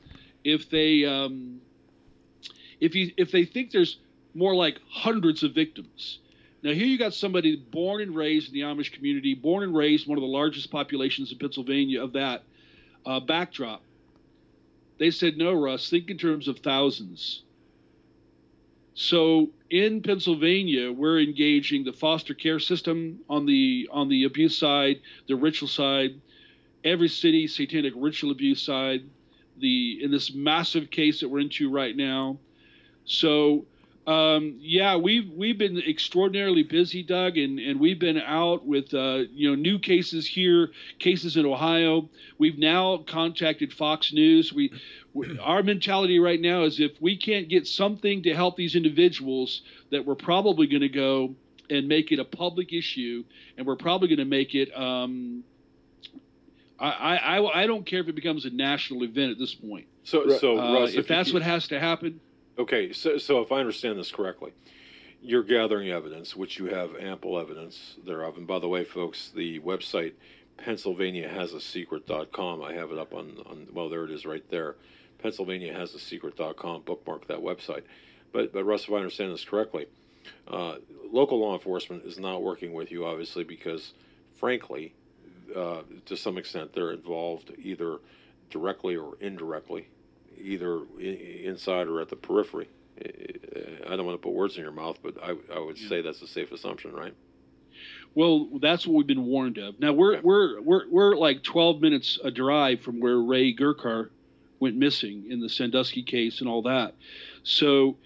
if they um, if you if they think there's more like hundreds of victims. Now here you got somebody born and raised in the Amish community, born and raised one of the largest populations in Pennsylvania of that uh, backdrop. They said no, Russ. Think in terms of thousands. So in Pennsylvania, we're engaging the foster care system on the on the abuse side, the ritual side, every city satanic ritual abuse side, the in this massive case that we're into right now. So um, yeah, we've we've been extraordinarily busy, Doug, and, and we've been out with uh, you know new cases here, cases in Ohio. We've now contacted Fox News. We, we our mentality right now is if we can't get something to help these individuals, that we're probably going to go and make it a public issue, and we're probably going to make it. Um, I, I I don't care if it becomes a national event at this point. So so uh, Russ, if, if that's keep... what has to happen Okay, so, so if I understand this correctly, you're gathering evidence, which you have ample evidence thereof. And by the way, folks, the website PennsylvaniaHasASecret.com, I have it up on, on well, there it is right there. PennsylvaniaHasASecret.com, bookmark that website. But, but Russ, if I understand this correctly, uh, local law enforcement is not working with you, obviously, because frankly, uh, to some extent, they're involved either directly or indirectly either inside or at the periphery. I don't want to put words in your mouth, but I, I would yeah. say that's a safe assumption, right? Well, that's what we've been warned of. Now we're okay. we're we're we're like 12 minutes a drive from where Ray Gricar went missing in the Sandusky case and all that. So,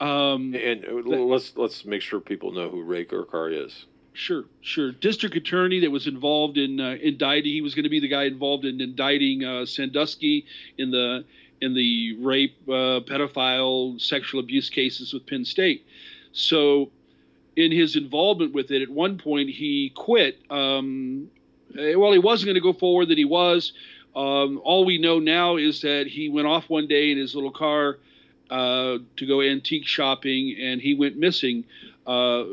um, and uh, that, let's let's make sure people know who Ray Gricar is. Sure, sure. District attorney that was involved in uh, indicting. He was going to be the guy involved in indicting uh, Sandusky in the in the rape, uh, pedophile, sexual abuse cases with Penn State. So, in his involvement with it, at one point he quit. Um, eh, well, he wasn't going to go forward. That he was. Um, all we know now is that he went off one day in his little car uh, to go antique shopping, and he went missing. Uh,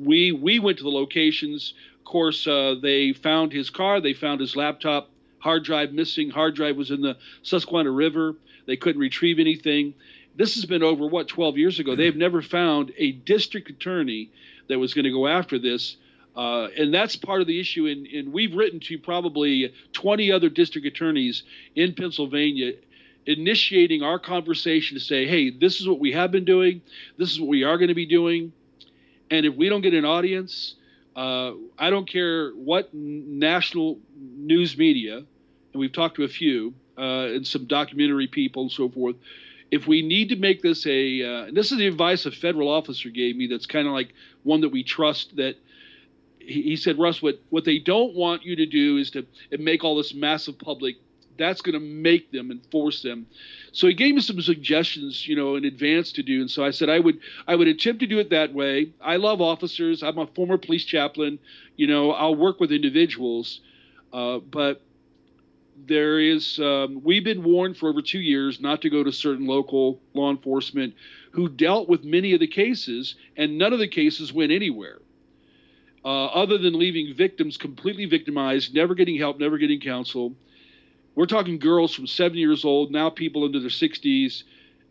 we we went to the locations. Of course, uh, they found his car. They found his laptop hard drive missing. Hard drive was in the Susquehanna River. They couldn't retrieve anything. This has been over what 12 years ago. They've never found a district attorney that was going to go after this. Uh, and that's part of the issue. And, and we've written to probably 20 other district attorneys in Pennsylvania initiating our conversation to say, hey, this is what we have been doing, this is what we are going to be doing. And if we don't get an audience, uh, I don't care what national news media, and we've talked to a few uh, and some documentary people and so forth. If we need to make this a, uh, and this is the advice a federal officer gave me. That's kind of like one that we trust. That he, he said, Russ, what what they don't want you to do is to make all this massive public. That's going to make them and force them. So he gave me some suggestions, you know, in advance to do. And so I said I would I would attempt to do it that way. I love officers. I'm a former police chaplain. You know, I'll work with individuals, uh, but there is um, we've been warned for over two years not to go to certain local law enforcement who dealt with many of the cases and none of the cases went anywhere uh, other than leaving victims completely victimized never getting help never getting counsel we're talking girls from seven years old now people into their 60s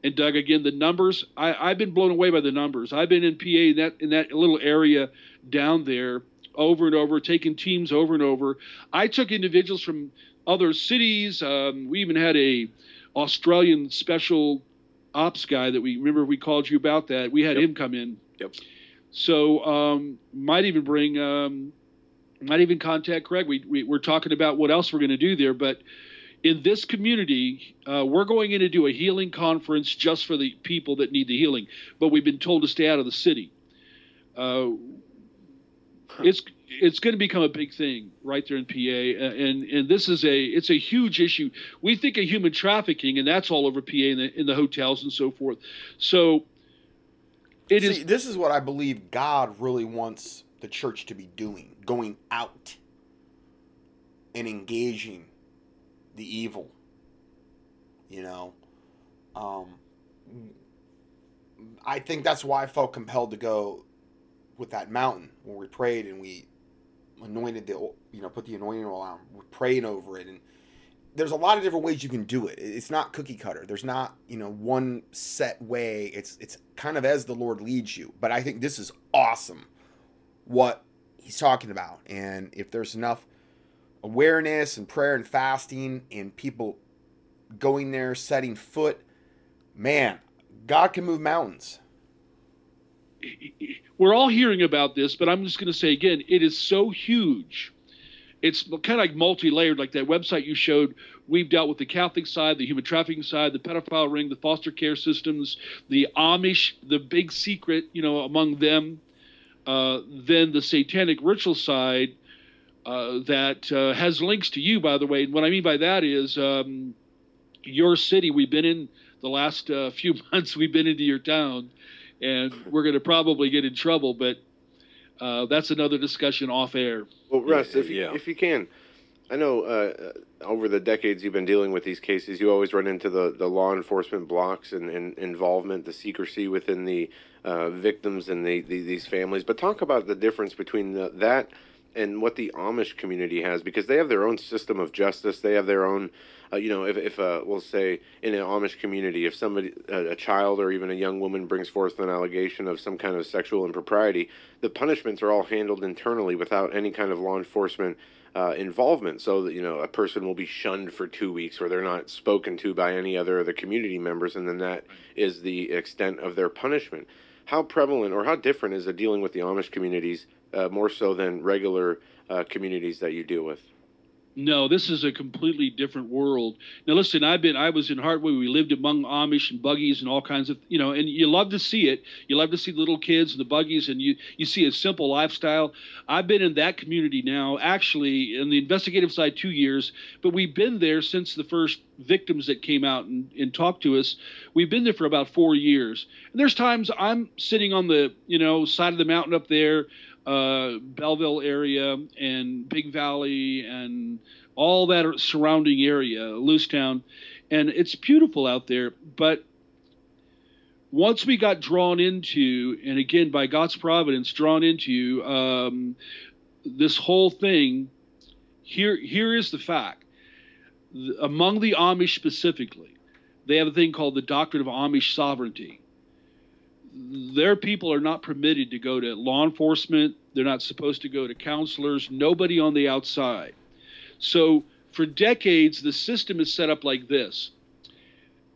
and doug again the numbers I, have been blown away by the numbers i've been in pa in that in that little area down there over and over, taking teams over and over. I took individuals from other cities. Um, we even had a Australian special ops guy that we remember we called you about that. We had Yep. him come in. Yep. So um, might even bring, um, might even contact Craig. We, we we're talking about what else we're going to do there, but in this community, uh, we're going in to do a healing conference just for the people that need the healing. But we've been told to stay out of the city. Uh, it's it's going to become a big thing right there in PA, and and this is a it's a huge issue. We think of human trafficking, and that's all over PA in the in the hotels and so forth. So it is See, this is what I believe God really wants the church to be doing going out and engaging the evil. You know? Um, I think that's why I felt compelled to go with that mountain when we prayed and we anointed the, you know, put the anointing oil on. We're praying over it. And there's a lot of different ways you can do it. It's not cookie cutter. There's not, you know, one set way. It's it's kind of as the Lord leads you. But I think this is awesome what he's talking about. And if there's enough awareness and prayer and fasting and people going there setting foot, man, God can move mountains. we're all hearing about this, but I'm just going to say again, it is so huge. It's kind of like multi-layered, like that website you showed. We've dealt with the Catholic side, the human trafficking side, the pedophile ring, the foster care systems, the Amish, the big secret, you know, among them. Uh, then the satanic ritual side uh, that uh, has links to you, by the way. And what I mean by that is um, your city. We've been in the last uh, few months. We've been into your town, and we're going to probably get in trouble. But uh, that's another discussion off air. Well, Russ, if you, yeah. if you can, I know uh, over the decades you've been dealing with these cases, you always run into the, the law enforcement blocks and, and involvement, the secrecy within the uh, victims and the, the, these families. But talk about the difference between the, that and what the Amish community has, because they have their own system of justice. They have their own, uh, you know, if, if uh, we'll say in an Amish community, if somebody, a, a child or even a young woman brings forth an allegation of some kind of sexual impropriety, the punishments are all handled internally without any kind of law enforcement uh, involvement. So that you know, a person will be shunned for two weeks, or they're not spoken to by any other of the community members, and then that is the extent of their punishment. How prevalent or how different is it dealing with the Amish communities uh, more so than regular uh, communities that you deal with? No, this is a completely different world. Now, listen, I've been, I was in Hartway. We lived among Amish and buggies and all kinds of, you know, and you love to see it. You love to see the little kids and the buggies, and you you see a simple lifestyle. I've been in that community now, actually, in the investigative side, two years, but we've been there since the first victims that came out and, and talked to us. We've been there for about four years, and there's times I'm sitting on the, you know, side of the mountain up there uh, Belleville area and Big Valley and all that surrounding area, Lewistown, and it's beautiful out there. But once we got drawn into, and again by God's providence, drawn into um, this whole thing, here here is the fact: among the Amish specifically, they have a thing called the doctrine of Amish sovereignty their people are not permitted to go to law enforcement. They're not supposed to go to counselors. Nobody on the outside. So for decades, the system is set up like this.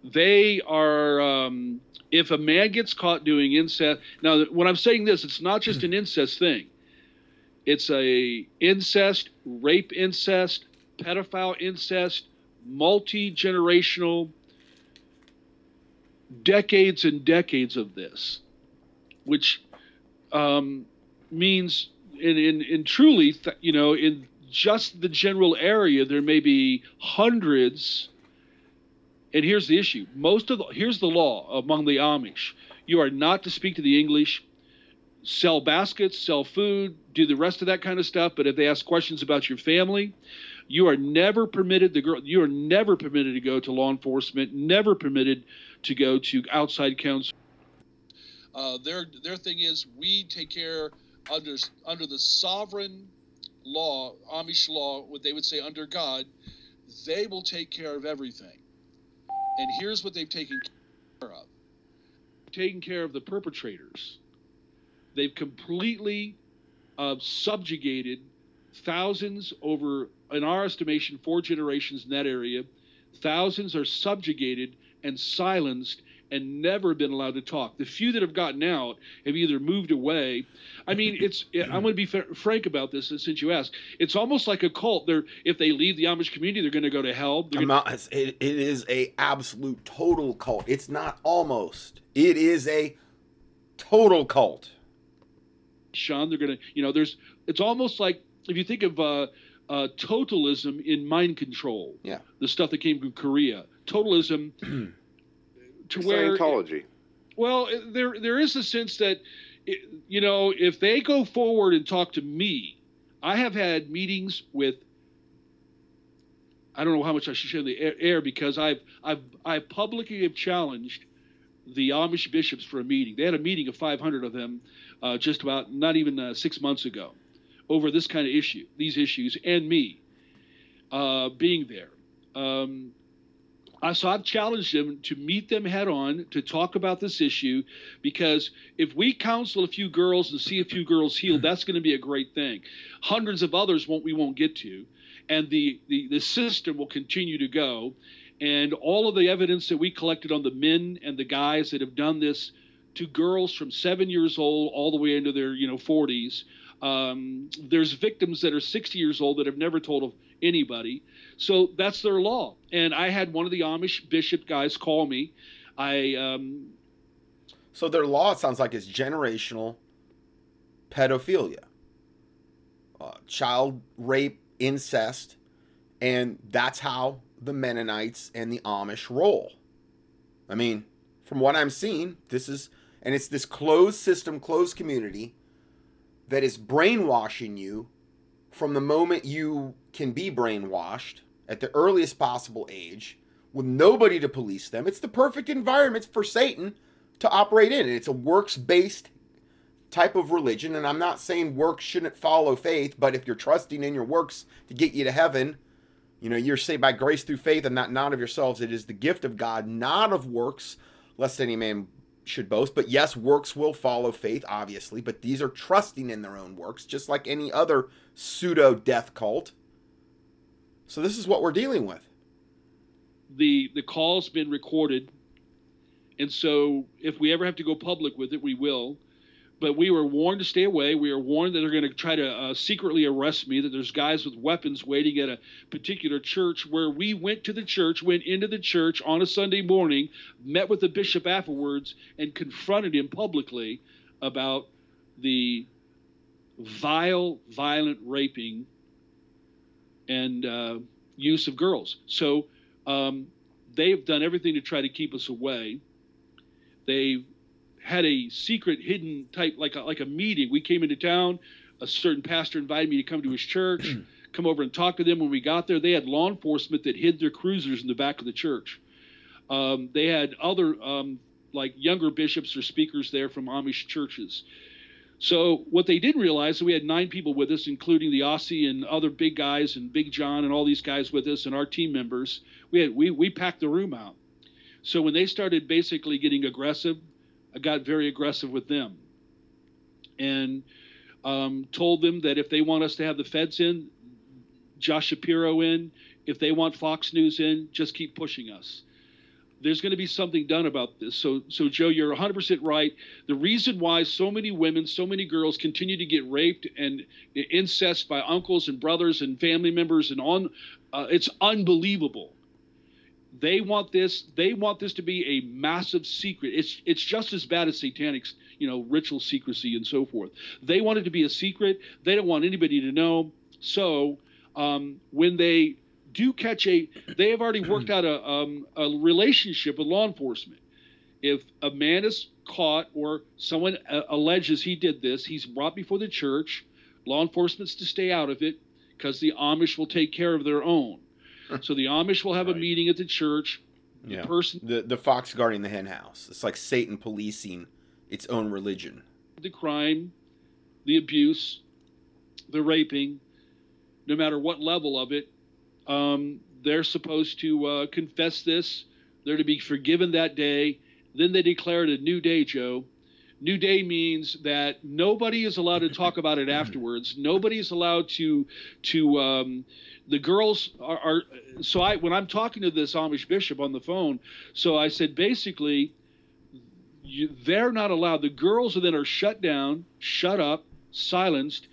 They are, um, if a man gets caught doing incest. Now, when I'm saying this, it's not just an incest thing. It's a incest, rape incest, pedophile incest, multi generational decades and decades of this, which um, means in, in, in truly, th- you know, in just the general area, there may be hundreds. And here's the issue: most of the, here's the law among the Amish: you are not to speak to the English, sell baskets, sell food, do the rest of that kind of stuff. But if they ask questions about your family, you are never permitted the girl. You are never permitted to go to law enforcement. Never permitted to go to outside counsel. Uh, their their thing is we take care under under the sovereign law, Amish law, what they would say under God, they will take care of everything. And here's what they've taken care of: taken care of the perpetrators. They've completely uh, subjugated thousands over, in our estimation, four generations in that area. Thousands are subjugated and silenced and never been allowed to talk. The few that have gotten out have either moved away. I mean, it's. I'm going to be frank about this since you asked. It's almost like a cult. They're if they leave the Amish community, they're going to go to hell. Gonna... Not, it, it is a absolute total cult. It's not almost. It is a total cult. Sean, they're going to. You know, there's. It's almost like if you think of. Uh, uh, totalism in mind control. Yeah. The stuff that came from Korea. Totalism to where Scientology. Well, there there is a sense that you know if they go forward and talk to me, I have had meetings with. I don't know how much I should share in the air because I've I've I publicly have challenged the Amish bishops for a meeting. They had a meeting of 500 of them uh, just about not even uh, six months ago over this kind of issue, these issues, and me uh, being there. Um, so I've challenged them to meet them head on to talk about this issue because if we counsel a few girls and see a few girls healed, that's going to be a great thing. Hundreds of others won't we won't get to, and the, the, the system will continue to go. And all of the evidence that we collected on the men and the guys that have done this to girls from seven years old all the way into their you know 40s. Um, there's victims that are 60 years old that have never told of anybody. So that's their law. And I had one of the Amish bishop guys call me. I um, so their law sounds like it's generational pedophilia, uh, child rape, incest, and that's how the Mennonites and the Amish roll. I mean, from what I'm seeing, this is and it's this closed system, closed community that is brainwashing you from the moment you can be brainwashed at the earliest possible age with nobody to police them. It's the perfect environment for Satan to operate in. It's a works based type of religion. And I'm not saying works shouldn't follow faith, but if you're trusting in your works to get you to heaven, you know, you're saved by grace through faith and not not of yourselves. It is the gift of God, not of works, lest any man should boast. But yes, works will follow faith, obviously, but these are trusting in their own works, just like any other pseudo death cult. So this is what we're dealing with. The the call's been recorded, and so if we ever have to go public with it, we will but we were warned to stay away. We were warned that they're going to try to uh, secretly arrest me, that there's guys with weapons waiting at a particular church where we went to the church, went into the church on a Sunday morning, met with the bishop afterwards, and confronted him publicly about the vile, violent raping and uh, use of girls. So um, they've done everything to try to keep us away. They've had a secret hidden type like a, like a meeting. We came into town. A certain pastor invited me to come to his church, come over and talk to them. When we got there, they had law enforcement that hid their cruisers in the back of the church. Um, they had other um, like younger bishops or speakers there from Amish churches. So what they didn't realize is we had nine people with us, including the Aussie and other big guys and Big John and all these guys with us and our team members. We had we we packed the room out. So when they started basically getting aggressive, I got very aggressive with them and um, told them that if they want us to have the feds in, Josh Shapiro in, if they want Fox News in, just keep pushing us. There's going to be something done about this. So, so Joe, you're 100% right. The reason why so many women, so many girls continue to get raped and incest by uncles and brothers and family members and on, uh, it's unbelievable. They want this. They want this to be a massive secret. It's it's just as bad as satanic, you know, ritual secrecy and so forth. They want it to be a secret. They don't want anybody to know. So um, when they do catch a, they have already worked out a um, a relationship with law enforcement. If a man is caught or someone uh, alleges he did this, he's brought before the church. Law enforcement's to stay out of it because the Amish will take care of their own. so the Amish will have right. a meeting at the church. The yeah. person the the fox guarding the hen house. It's like Satan policing its own religion. The crime, the abuse, the raping, no matter what level of it, um, they're supposed to uh, confess this. They're to be forgiven that day. Then they declare it a new day, Joe. New Day means that nobody is allowed to talk about it afterwards. Nobody is allowed to to um, the girls are, are, so I when I'm talking to this Amish bishop on the phone, so I said basically you, they're not allowed. The girls are then are shut down, shut up, silenced.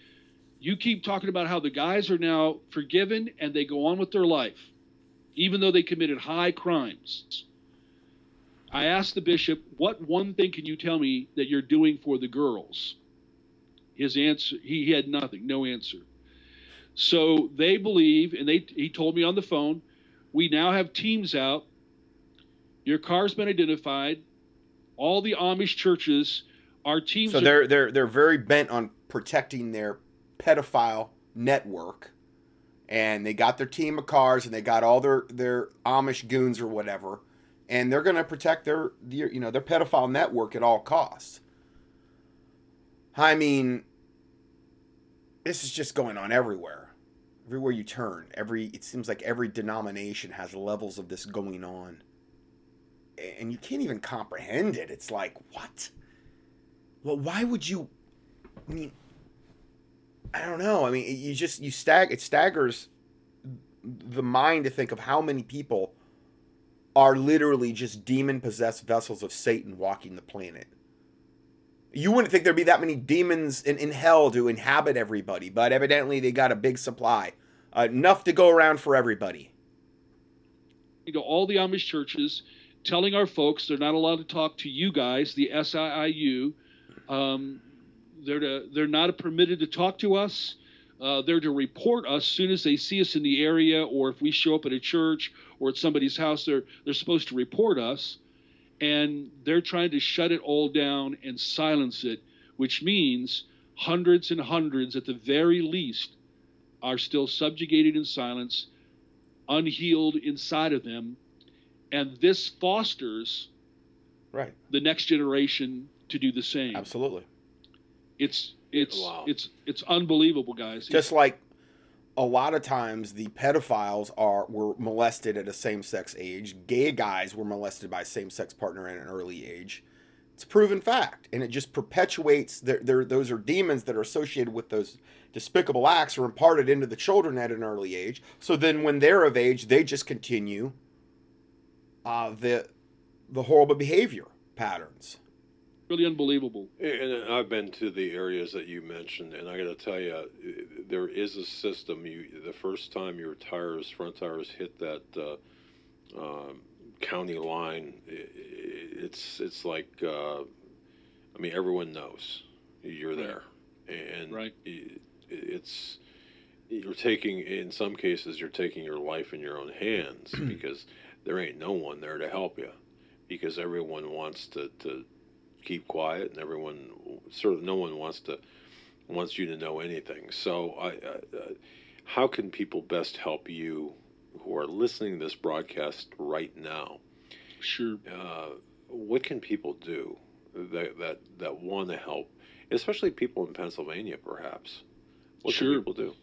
You keep talking about how the guys are now forgiven and they go on with their life, even though they committed high crimes. I asked the bishop, What one thing can you tell me that you're doing for the girls? His answer, he had nothing, no answer. So they believe, and they he told me on the phone, we now have teams out. Your car's been identified. All the Amish churches, our teams. So they're they're they're very bent on protecting their pedophile network, and they got their team of cars, and they got all their their Amish goons or whatever and they're going to protect their, their you know their pedophile network at all costs. I mean, this is just going on everywhere. Everywhere you turn, every it seems like every denomination has levels of this going on. And you can't even comprehend it. It's like, what? Well, why would you I mean I don't know. I mean, you just you stag it staggers the mind to think of how many people are literally just demon possessed vessels of Satan walking the planet. You wouldn't think there'd be that many demons in, in hell to inhabit everybody, but evidently they got a big supply. Uh, enough to go around for everybody. You know, all the Amish churches telling our folks they're not allowed to talk to you guys, the SIIU. Um, they're, to, they're not permitted to talk to us. Uh, they're to report us as soon as they see us in the area, or if we show up at a church or at somebody's house, they're they're supposed to report us, and they're trying to shut it all down and silence it, which means hundreds and hundreds, at the very least, are still subjugated in silence, unhealed inside of them, and this fosters right the next generation to do the same. Absolutely. It's it's wow. it's it's unbelievable, guys. Just like a lot of times the pedophiles are were molested at a same-sex age. Gay guys were molested by a same-sex partner at an early age. It's a proven fact, and it just perpetuates. Their, their, those are demons that are associated with those despicable acts are imparted into the children at an early age. So then, when they're of age, they just continue uh, the the horrible behavior patterns really unbelievable. And I've been to the areas that you mentioned, and I got to tell you, there is a system. You the first time your tires, front tires, hit that uh, um, county line, it's it's like, uh, I mean, everyone knows you're there, and right. it's you're taking in some cases you're taking your life in your own hands because there ain't no one there to help you because everyone wants to, to keep quiet, and everyone sort of no one wants to wants you to know anything. So, I, uh, how can people best help you who are listening to this broadcast right now? Sure. Uh, what can people do that that that want to help, especially people in Pennsylvania, perhaps? What sure. can people do?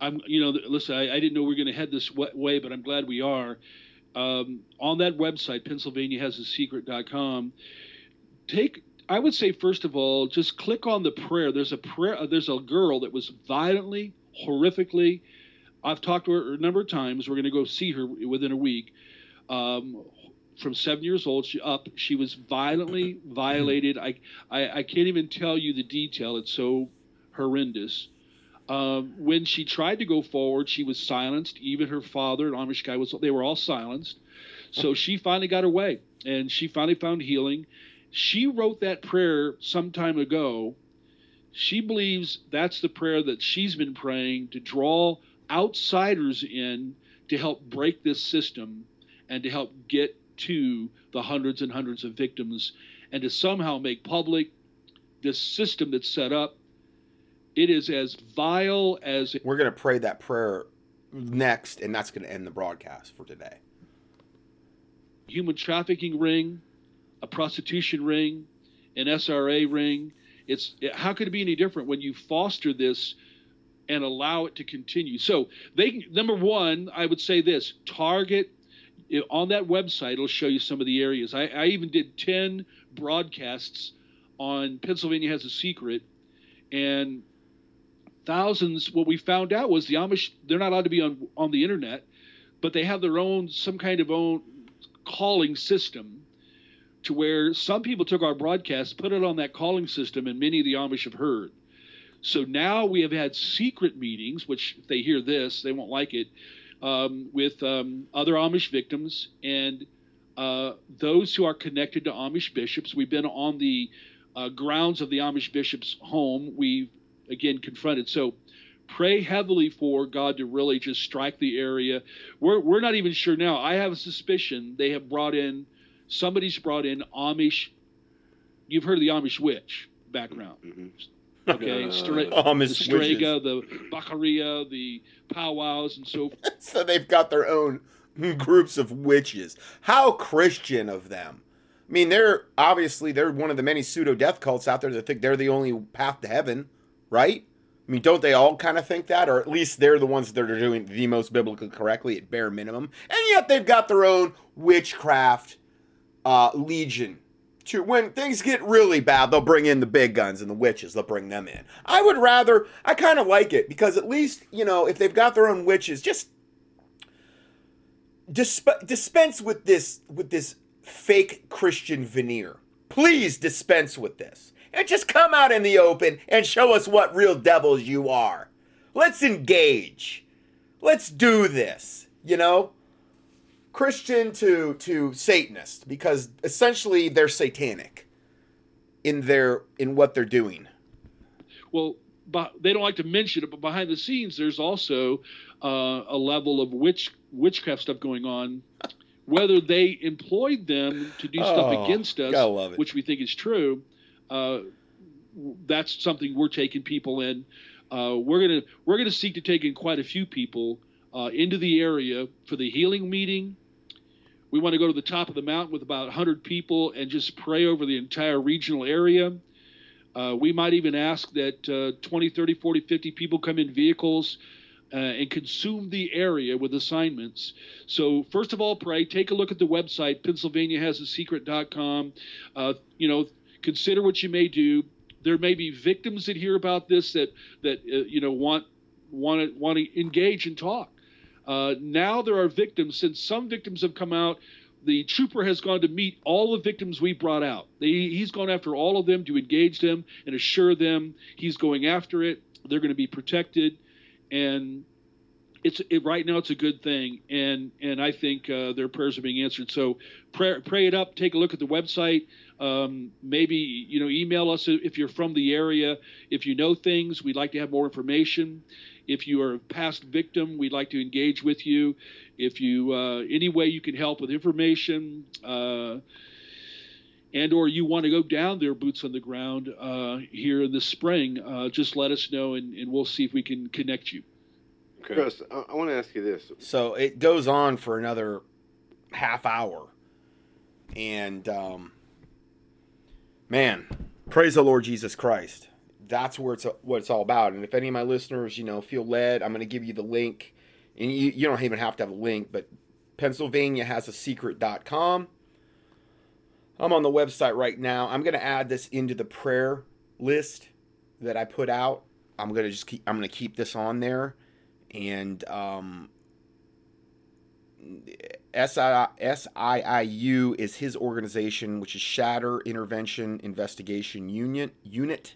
I'm, you know, listen, I, I didn't know we are going to head this way, but I'm glad we are. Um, on that website, PennsylvaniaHasASecret.com, take I would say first of all, just click on the prayer. There's a prayer. Uh, there's a girl that was violently, horrifically. I've talked to her a number of times. We're going to go see her within a week. Um, from seven years old, she up. She was violently violated. I, I, I can't even tell you the detail. It's so horrendous. Um, when she tried to go forward, she was silenced. Even her father, an Amish guy, was. They were all silenced. So she finally got away, and she finally found healing she wrote that prayer some time ago. She believes that's the prayer that she's been praying to draw outsiders in to help break this system and to help get to the hundreds and hundreds of victims and to somehow make public this system that's set up. It is as vile as. We're going to pray that prayer next, and that's going to end the broadcast for today. Human trafficking ring, a prostitution ring, an SRA ring. It's how could it be any different when you foster this and allow it to continue? So they number one, I would say this: target on that website. It'll show you some of the areas. I, I even did ten broadcasts on Pennsylvania has a secret, and thousands. What we found out was the Amish they're not allowed to be on on the internet, but they have their own some kind of own calling system to where some people took our broadcast, put it on that calling system, and many of the Amish have heard. So now we have had secret meetings, which if they hear this, they won't like it, um, with um, other Amish victims and uh, those who are connected to Amish bishops. We've been on the uh, grounds of the Amish bishop's home. We've again confronted. So pray heavily for God to really just strike the area. We're, we're not even sure now. I have a suspicion they have brought in, somebody's brought in Amish. You've heard of the Amish witch background. Mm-hmm. Okay, Stra- Amish the Strega, the Baccaria, the powwows, and so forth. so they've got their own groups of witches. How Christian of them. I mean, they're obviously they're one of the many pseudo death cults out there that think they're the only path to heaven, right? I mean, don't they all kind of think that, or at least they're the ones that are doing the most biblically correctly at bare minimum, and yet they've got their own witchcraft uh, legion. To when things get really bad, they'll bring in the big guns and the witches. They'll bring them in. I would rather. I kind of like it because at least you know if they've got their own witches, just disp- dispense with this with this fake Christian veneer. Please dispense with this and just come out in the open and show us what real devils you are. Let's engage. Let's do this, you know? Christian to to Satanist because essentially they're satanic in their in what they're doing. Well, but they don't like to mention it, but behind the scenes, there's also uh, a level of witch witchcraft stuff going on. Whether they employed them to do stuff Oh, against us, which we think is true, uh, that's something we're taking people in. Uh, we're gonna we're gonna seek to take in quite a few people uh, into the area for the healing meeting. We want to go to the top of the mountain with about 100 people and just pray over the entire regional area. Uh, we might even ask that uh, 20, 30, 40, 50 people come in vehicles uh, and consume the area with assignments. So, first of all, pray. Take a look at the website, PennsylvaniaHasASecret.com. Uh, you know, consider what you may do. There may be victims that hear about this that that uh, you know want want to want to engage and talk. Uh, now there are victims. Since some victims have come out, the trooper has gone to meet all the victims we brought out. They, he's gone after all of them to engage them and assure them he's going after it. They're going to be protected, and it's it, right now it's a good thing. And and I think uh, their prayers are being answered. So pray pray it up. Take a look at the website. Um, maybe you know email us if you're from the area. If you know things, we'd like to have more information. If you are a past victim, we'd like to engage with you. If you uh, any way you can help with information, uh, and or you want to go down there, boots on the ground uh, here in the spring, uh, just let us know, and, and we'll see if we can connect you. okay. Chris, I, I want to ask you this. So it goes on for another half hour. And um, man, praise the Lord Jesus Christ. That's where it's what it's all about. And if any of my listeners, you know, feel led, I'm going to give you the link. And you, you don't even have to have a link, but Pennsylvania has a secret.com. I'm on the website right now. I'm going to add this into the prayer list that I put out. I'm going to just keep I'm going to keep this on there and um SIIU is his organization, which is Shatter Intervention Investigation Union Unit.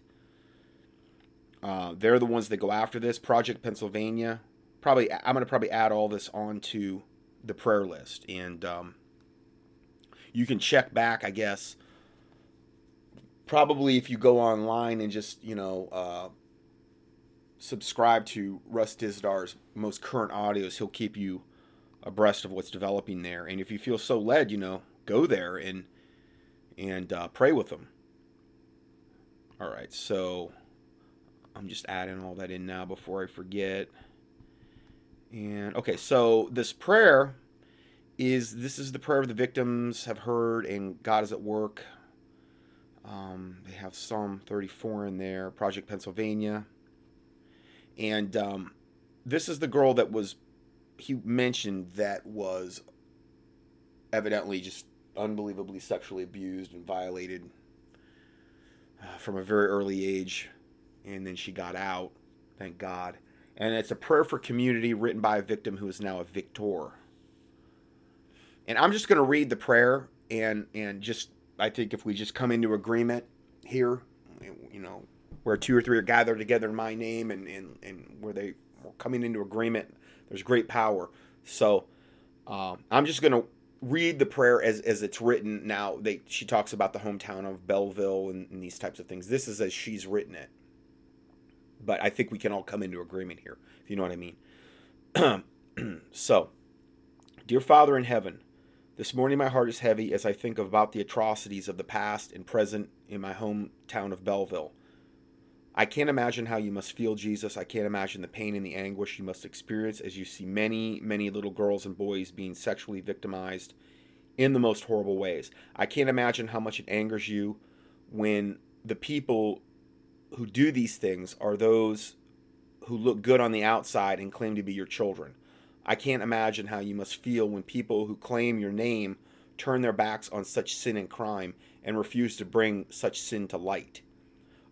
Uh, they're the ones that go after this. Project Pennsylvania. Probably, I'm going to probably add all this onto the prayer list, and um, you can check back, I guess. Probably if you go online and just you know uh, subscribe to Russ Dizdar's most current audios, he'll keep you abreast of what's developing there. And if you feel so led, you know, go there and and uh, pray with them. All right, so I'm just adding all that in now before I forget. And okay, so this prayer is this is the prayer of the victims have heard, and God is at work. Um, they have Psalm 34 in there, Project Pennsylvania, and um, this is the girl that was he mentioned that was evidently just unbelievably sexually abused and violated uh, from a very early age, and then she got out. Thank God. And it's a prayer for community written by a victim who is now a victor. And I'm just going to read the prayer and and just I think if we just come into agreement here, you know, where two or three are gathered together in my name and and, and where they are coming into agreement, there's great power. So um, I'm just going to read the prayer as, as it's written. Now, they she talks about the hometown of Belleville and, and these types of things. This is as she's written it. But I think we can all come into agreement here, if you know what I mean. so, dear Father in heaven, this morning my heart is heavy as I think about the atrocities of the past and present in my hometown of Belleville. I can't imagine how you must feel, Jesus. I can't imagine the pain and the anguish you must experience as you see many, many little girls and boys being sexually victimized in the most horrible ways. I can't imagine how much it angers you when the people who do these things are those who look good on the outside and claim to be your children. I can't imagine how you must feel when people who claim your name turn their backs on such sin and crime and refuse to bring such sin to light.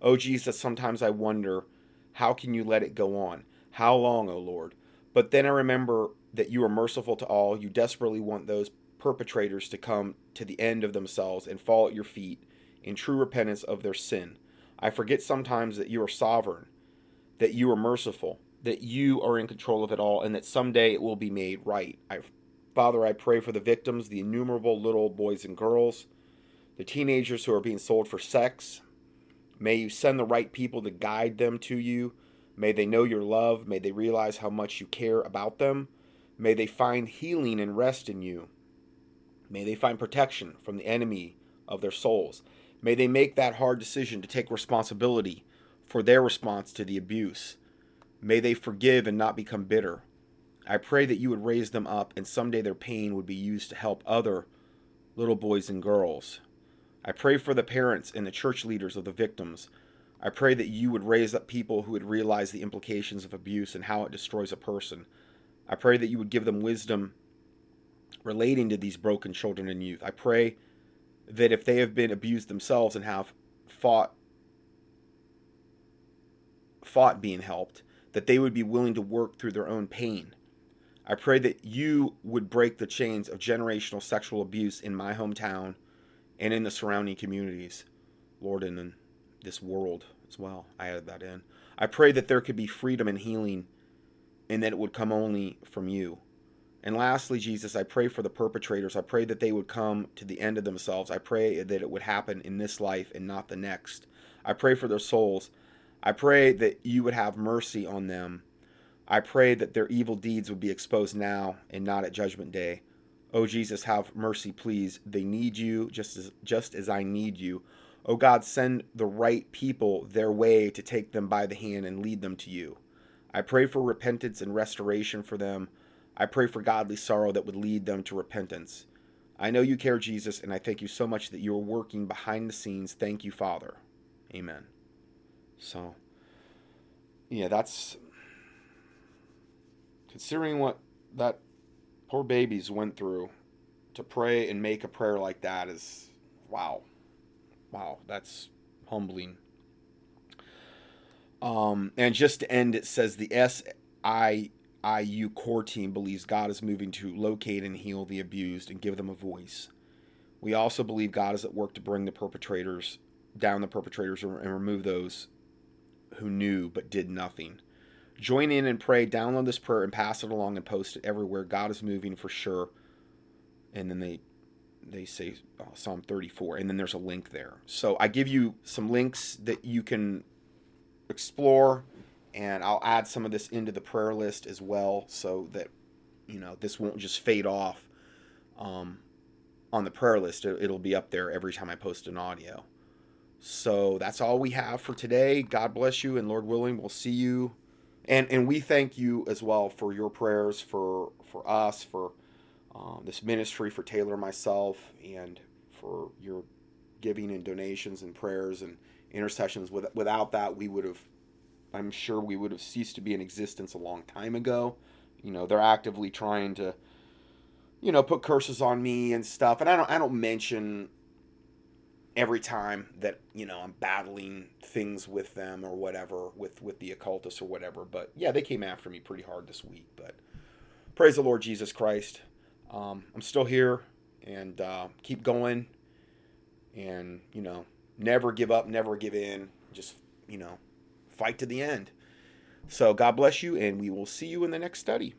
Oh Jesus, sometimes I wonder, how can you let it go on? How long, O oh Lord? But then I remember that you are merciful to all. You desperately want those perpetrators to come to the end of themselves and fall at your feet in true repentance of their sin. I forget sometimes that you are sovereign, that you are merciful, that you are in control of it all, and that someday it will be made right. I, Father, I pray for the victims, the innumerable little boys and girls, the teenagers who are being sold for sex, May you send the right people to guide them to you. May they know your love. May they realize how much you care about them. May they find healing and rest in you. May they find protection from the enemy of their souls. May they make that hard decision to take responsibility for their response to the abuse. May they forgive and not become bitter. I pray that you would raise them up and someday their pain would be used to help other little boys and girls. I pray for the parents and the church leaders of the victims. I pray that you would raise up people who would realize the implications of abuse and how it destroys a person. I pray that you would give them wisdom relating to these broken children and youth. I pray that if they have been abused themselves and have fought fought being helped, that they would be willing to work through their own pain. I pray that you would break the chains of generational sexual abuse in my hometown and in the surrounding communities, Lord, and in this world as well. I added that in. I pray that there could be freedom and healing and that it would come only from you. And lastly, Jesus, I pray for the perpetrators. I pray that they would come to the end of themselves. I pray that it would happen in this life and not the next. I pray for their souls. I pray that you would have mercy on them. I pray that their evil deeds would be exposed now and not at judgment day. Oh Jesus, have mercy, please. They need you just as just as I need you. Oh God, send the right people their way to take them by the hand and lead them to you. I pray for repentance and restoration for them. I pray for godly sorrow that would lead them to repentance. I know you care, Jesus, and I thank you so much that you are working behind the scenes. Thank you, Father. Amen. So, yeah, that's considering what that poor babies went through to pray and make a prayer like that is wow. Wow, that's humbling. Um, and just to end, it says the SIIU core team believes God is moving to locate and heal the abused and give them a voice. We also believe God is at work to bring the perpetrators down, the perpetrators, and remove those who knew but did nothing. Join in and pray. Download this prayer and pass it along and post it everywhere. God is moving for sure. And then they they say uh, Psalm 34, and then there's a link there. So I give you some links that you can explore, and I'll add some of this into the prayer list as well, so that you know this won't just fade off um, on the prayer list. It'll be up there every time I post an audio. So that's all we have for today. God bless you, and Lord willing, we'll see you and and we thank you as well for your prayers for for us for um, this ministry for Taylor and myself and for your giving and donations and prayers and intercessions With, without that we would have I'm sure we would have ceased to be in existence a long time ago you know they're actively trying to you know put curses on me and stuff and I don't I don't mention every time that you know I'm battling things with them or whatever with with the occultists or whatever. But yeah, they came after me pretty hard this week. But praise the Lord Jesus Christ. Um, I'm still here and uh, keep going and you know never give up, never give in. Just you know fight to the end. So God bless you, and we will see you in the next study.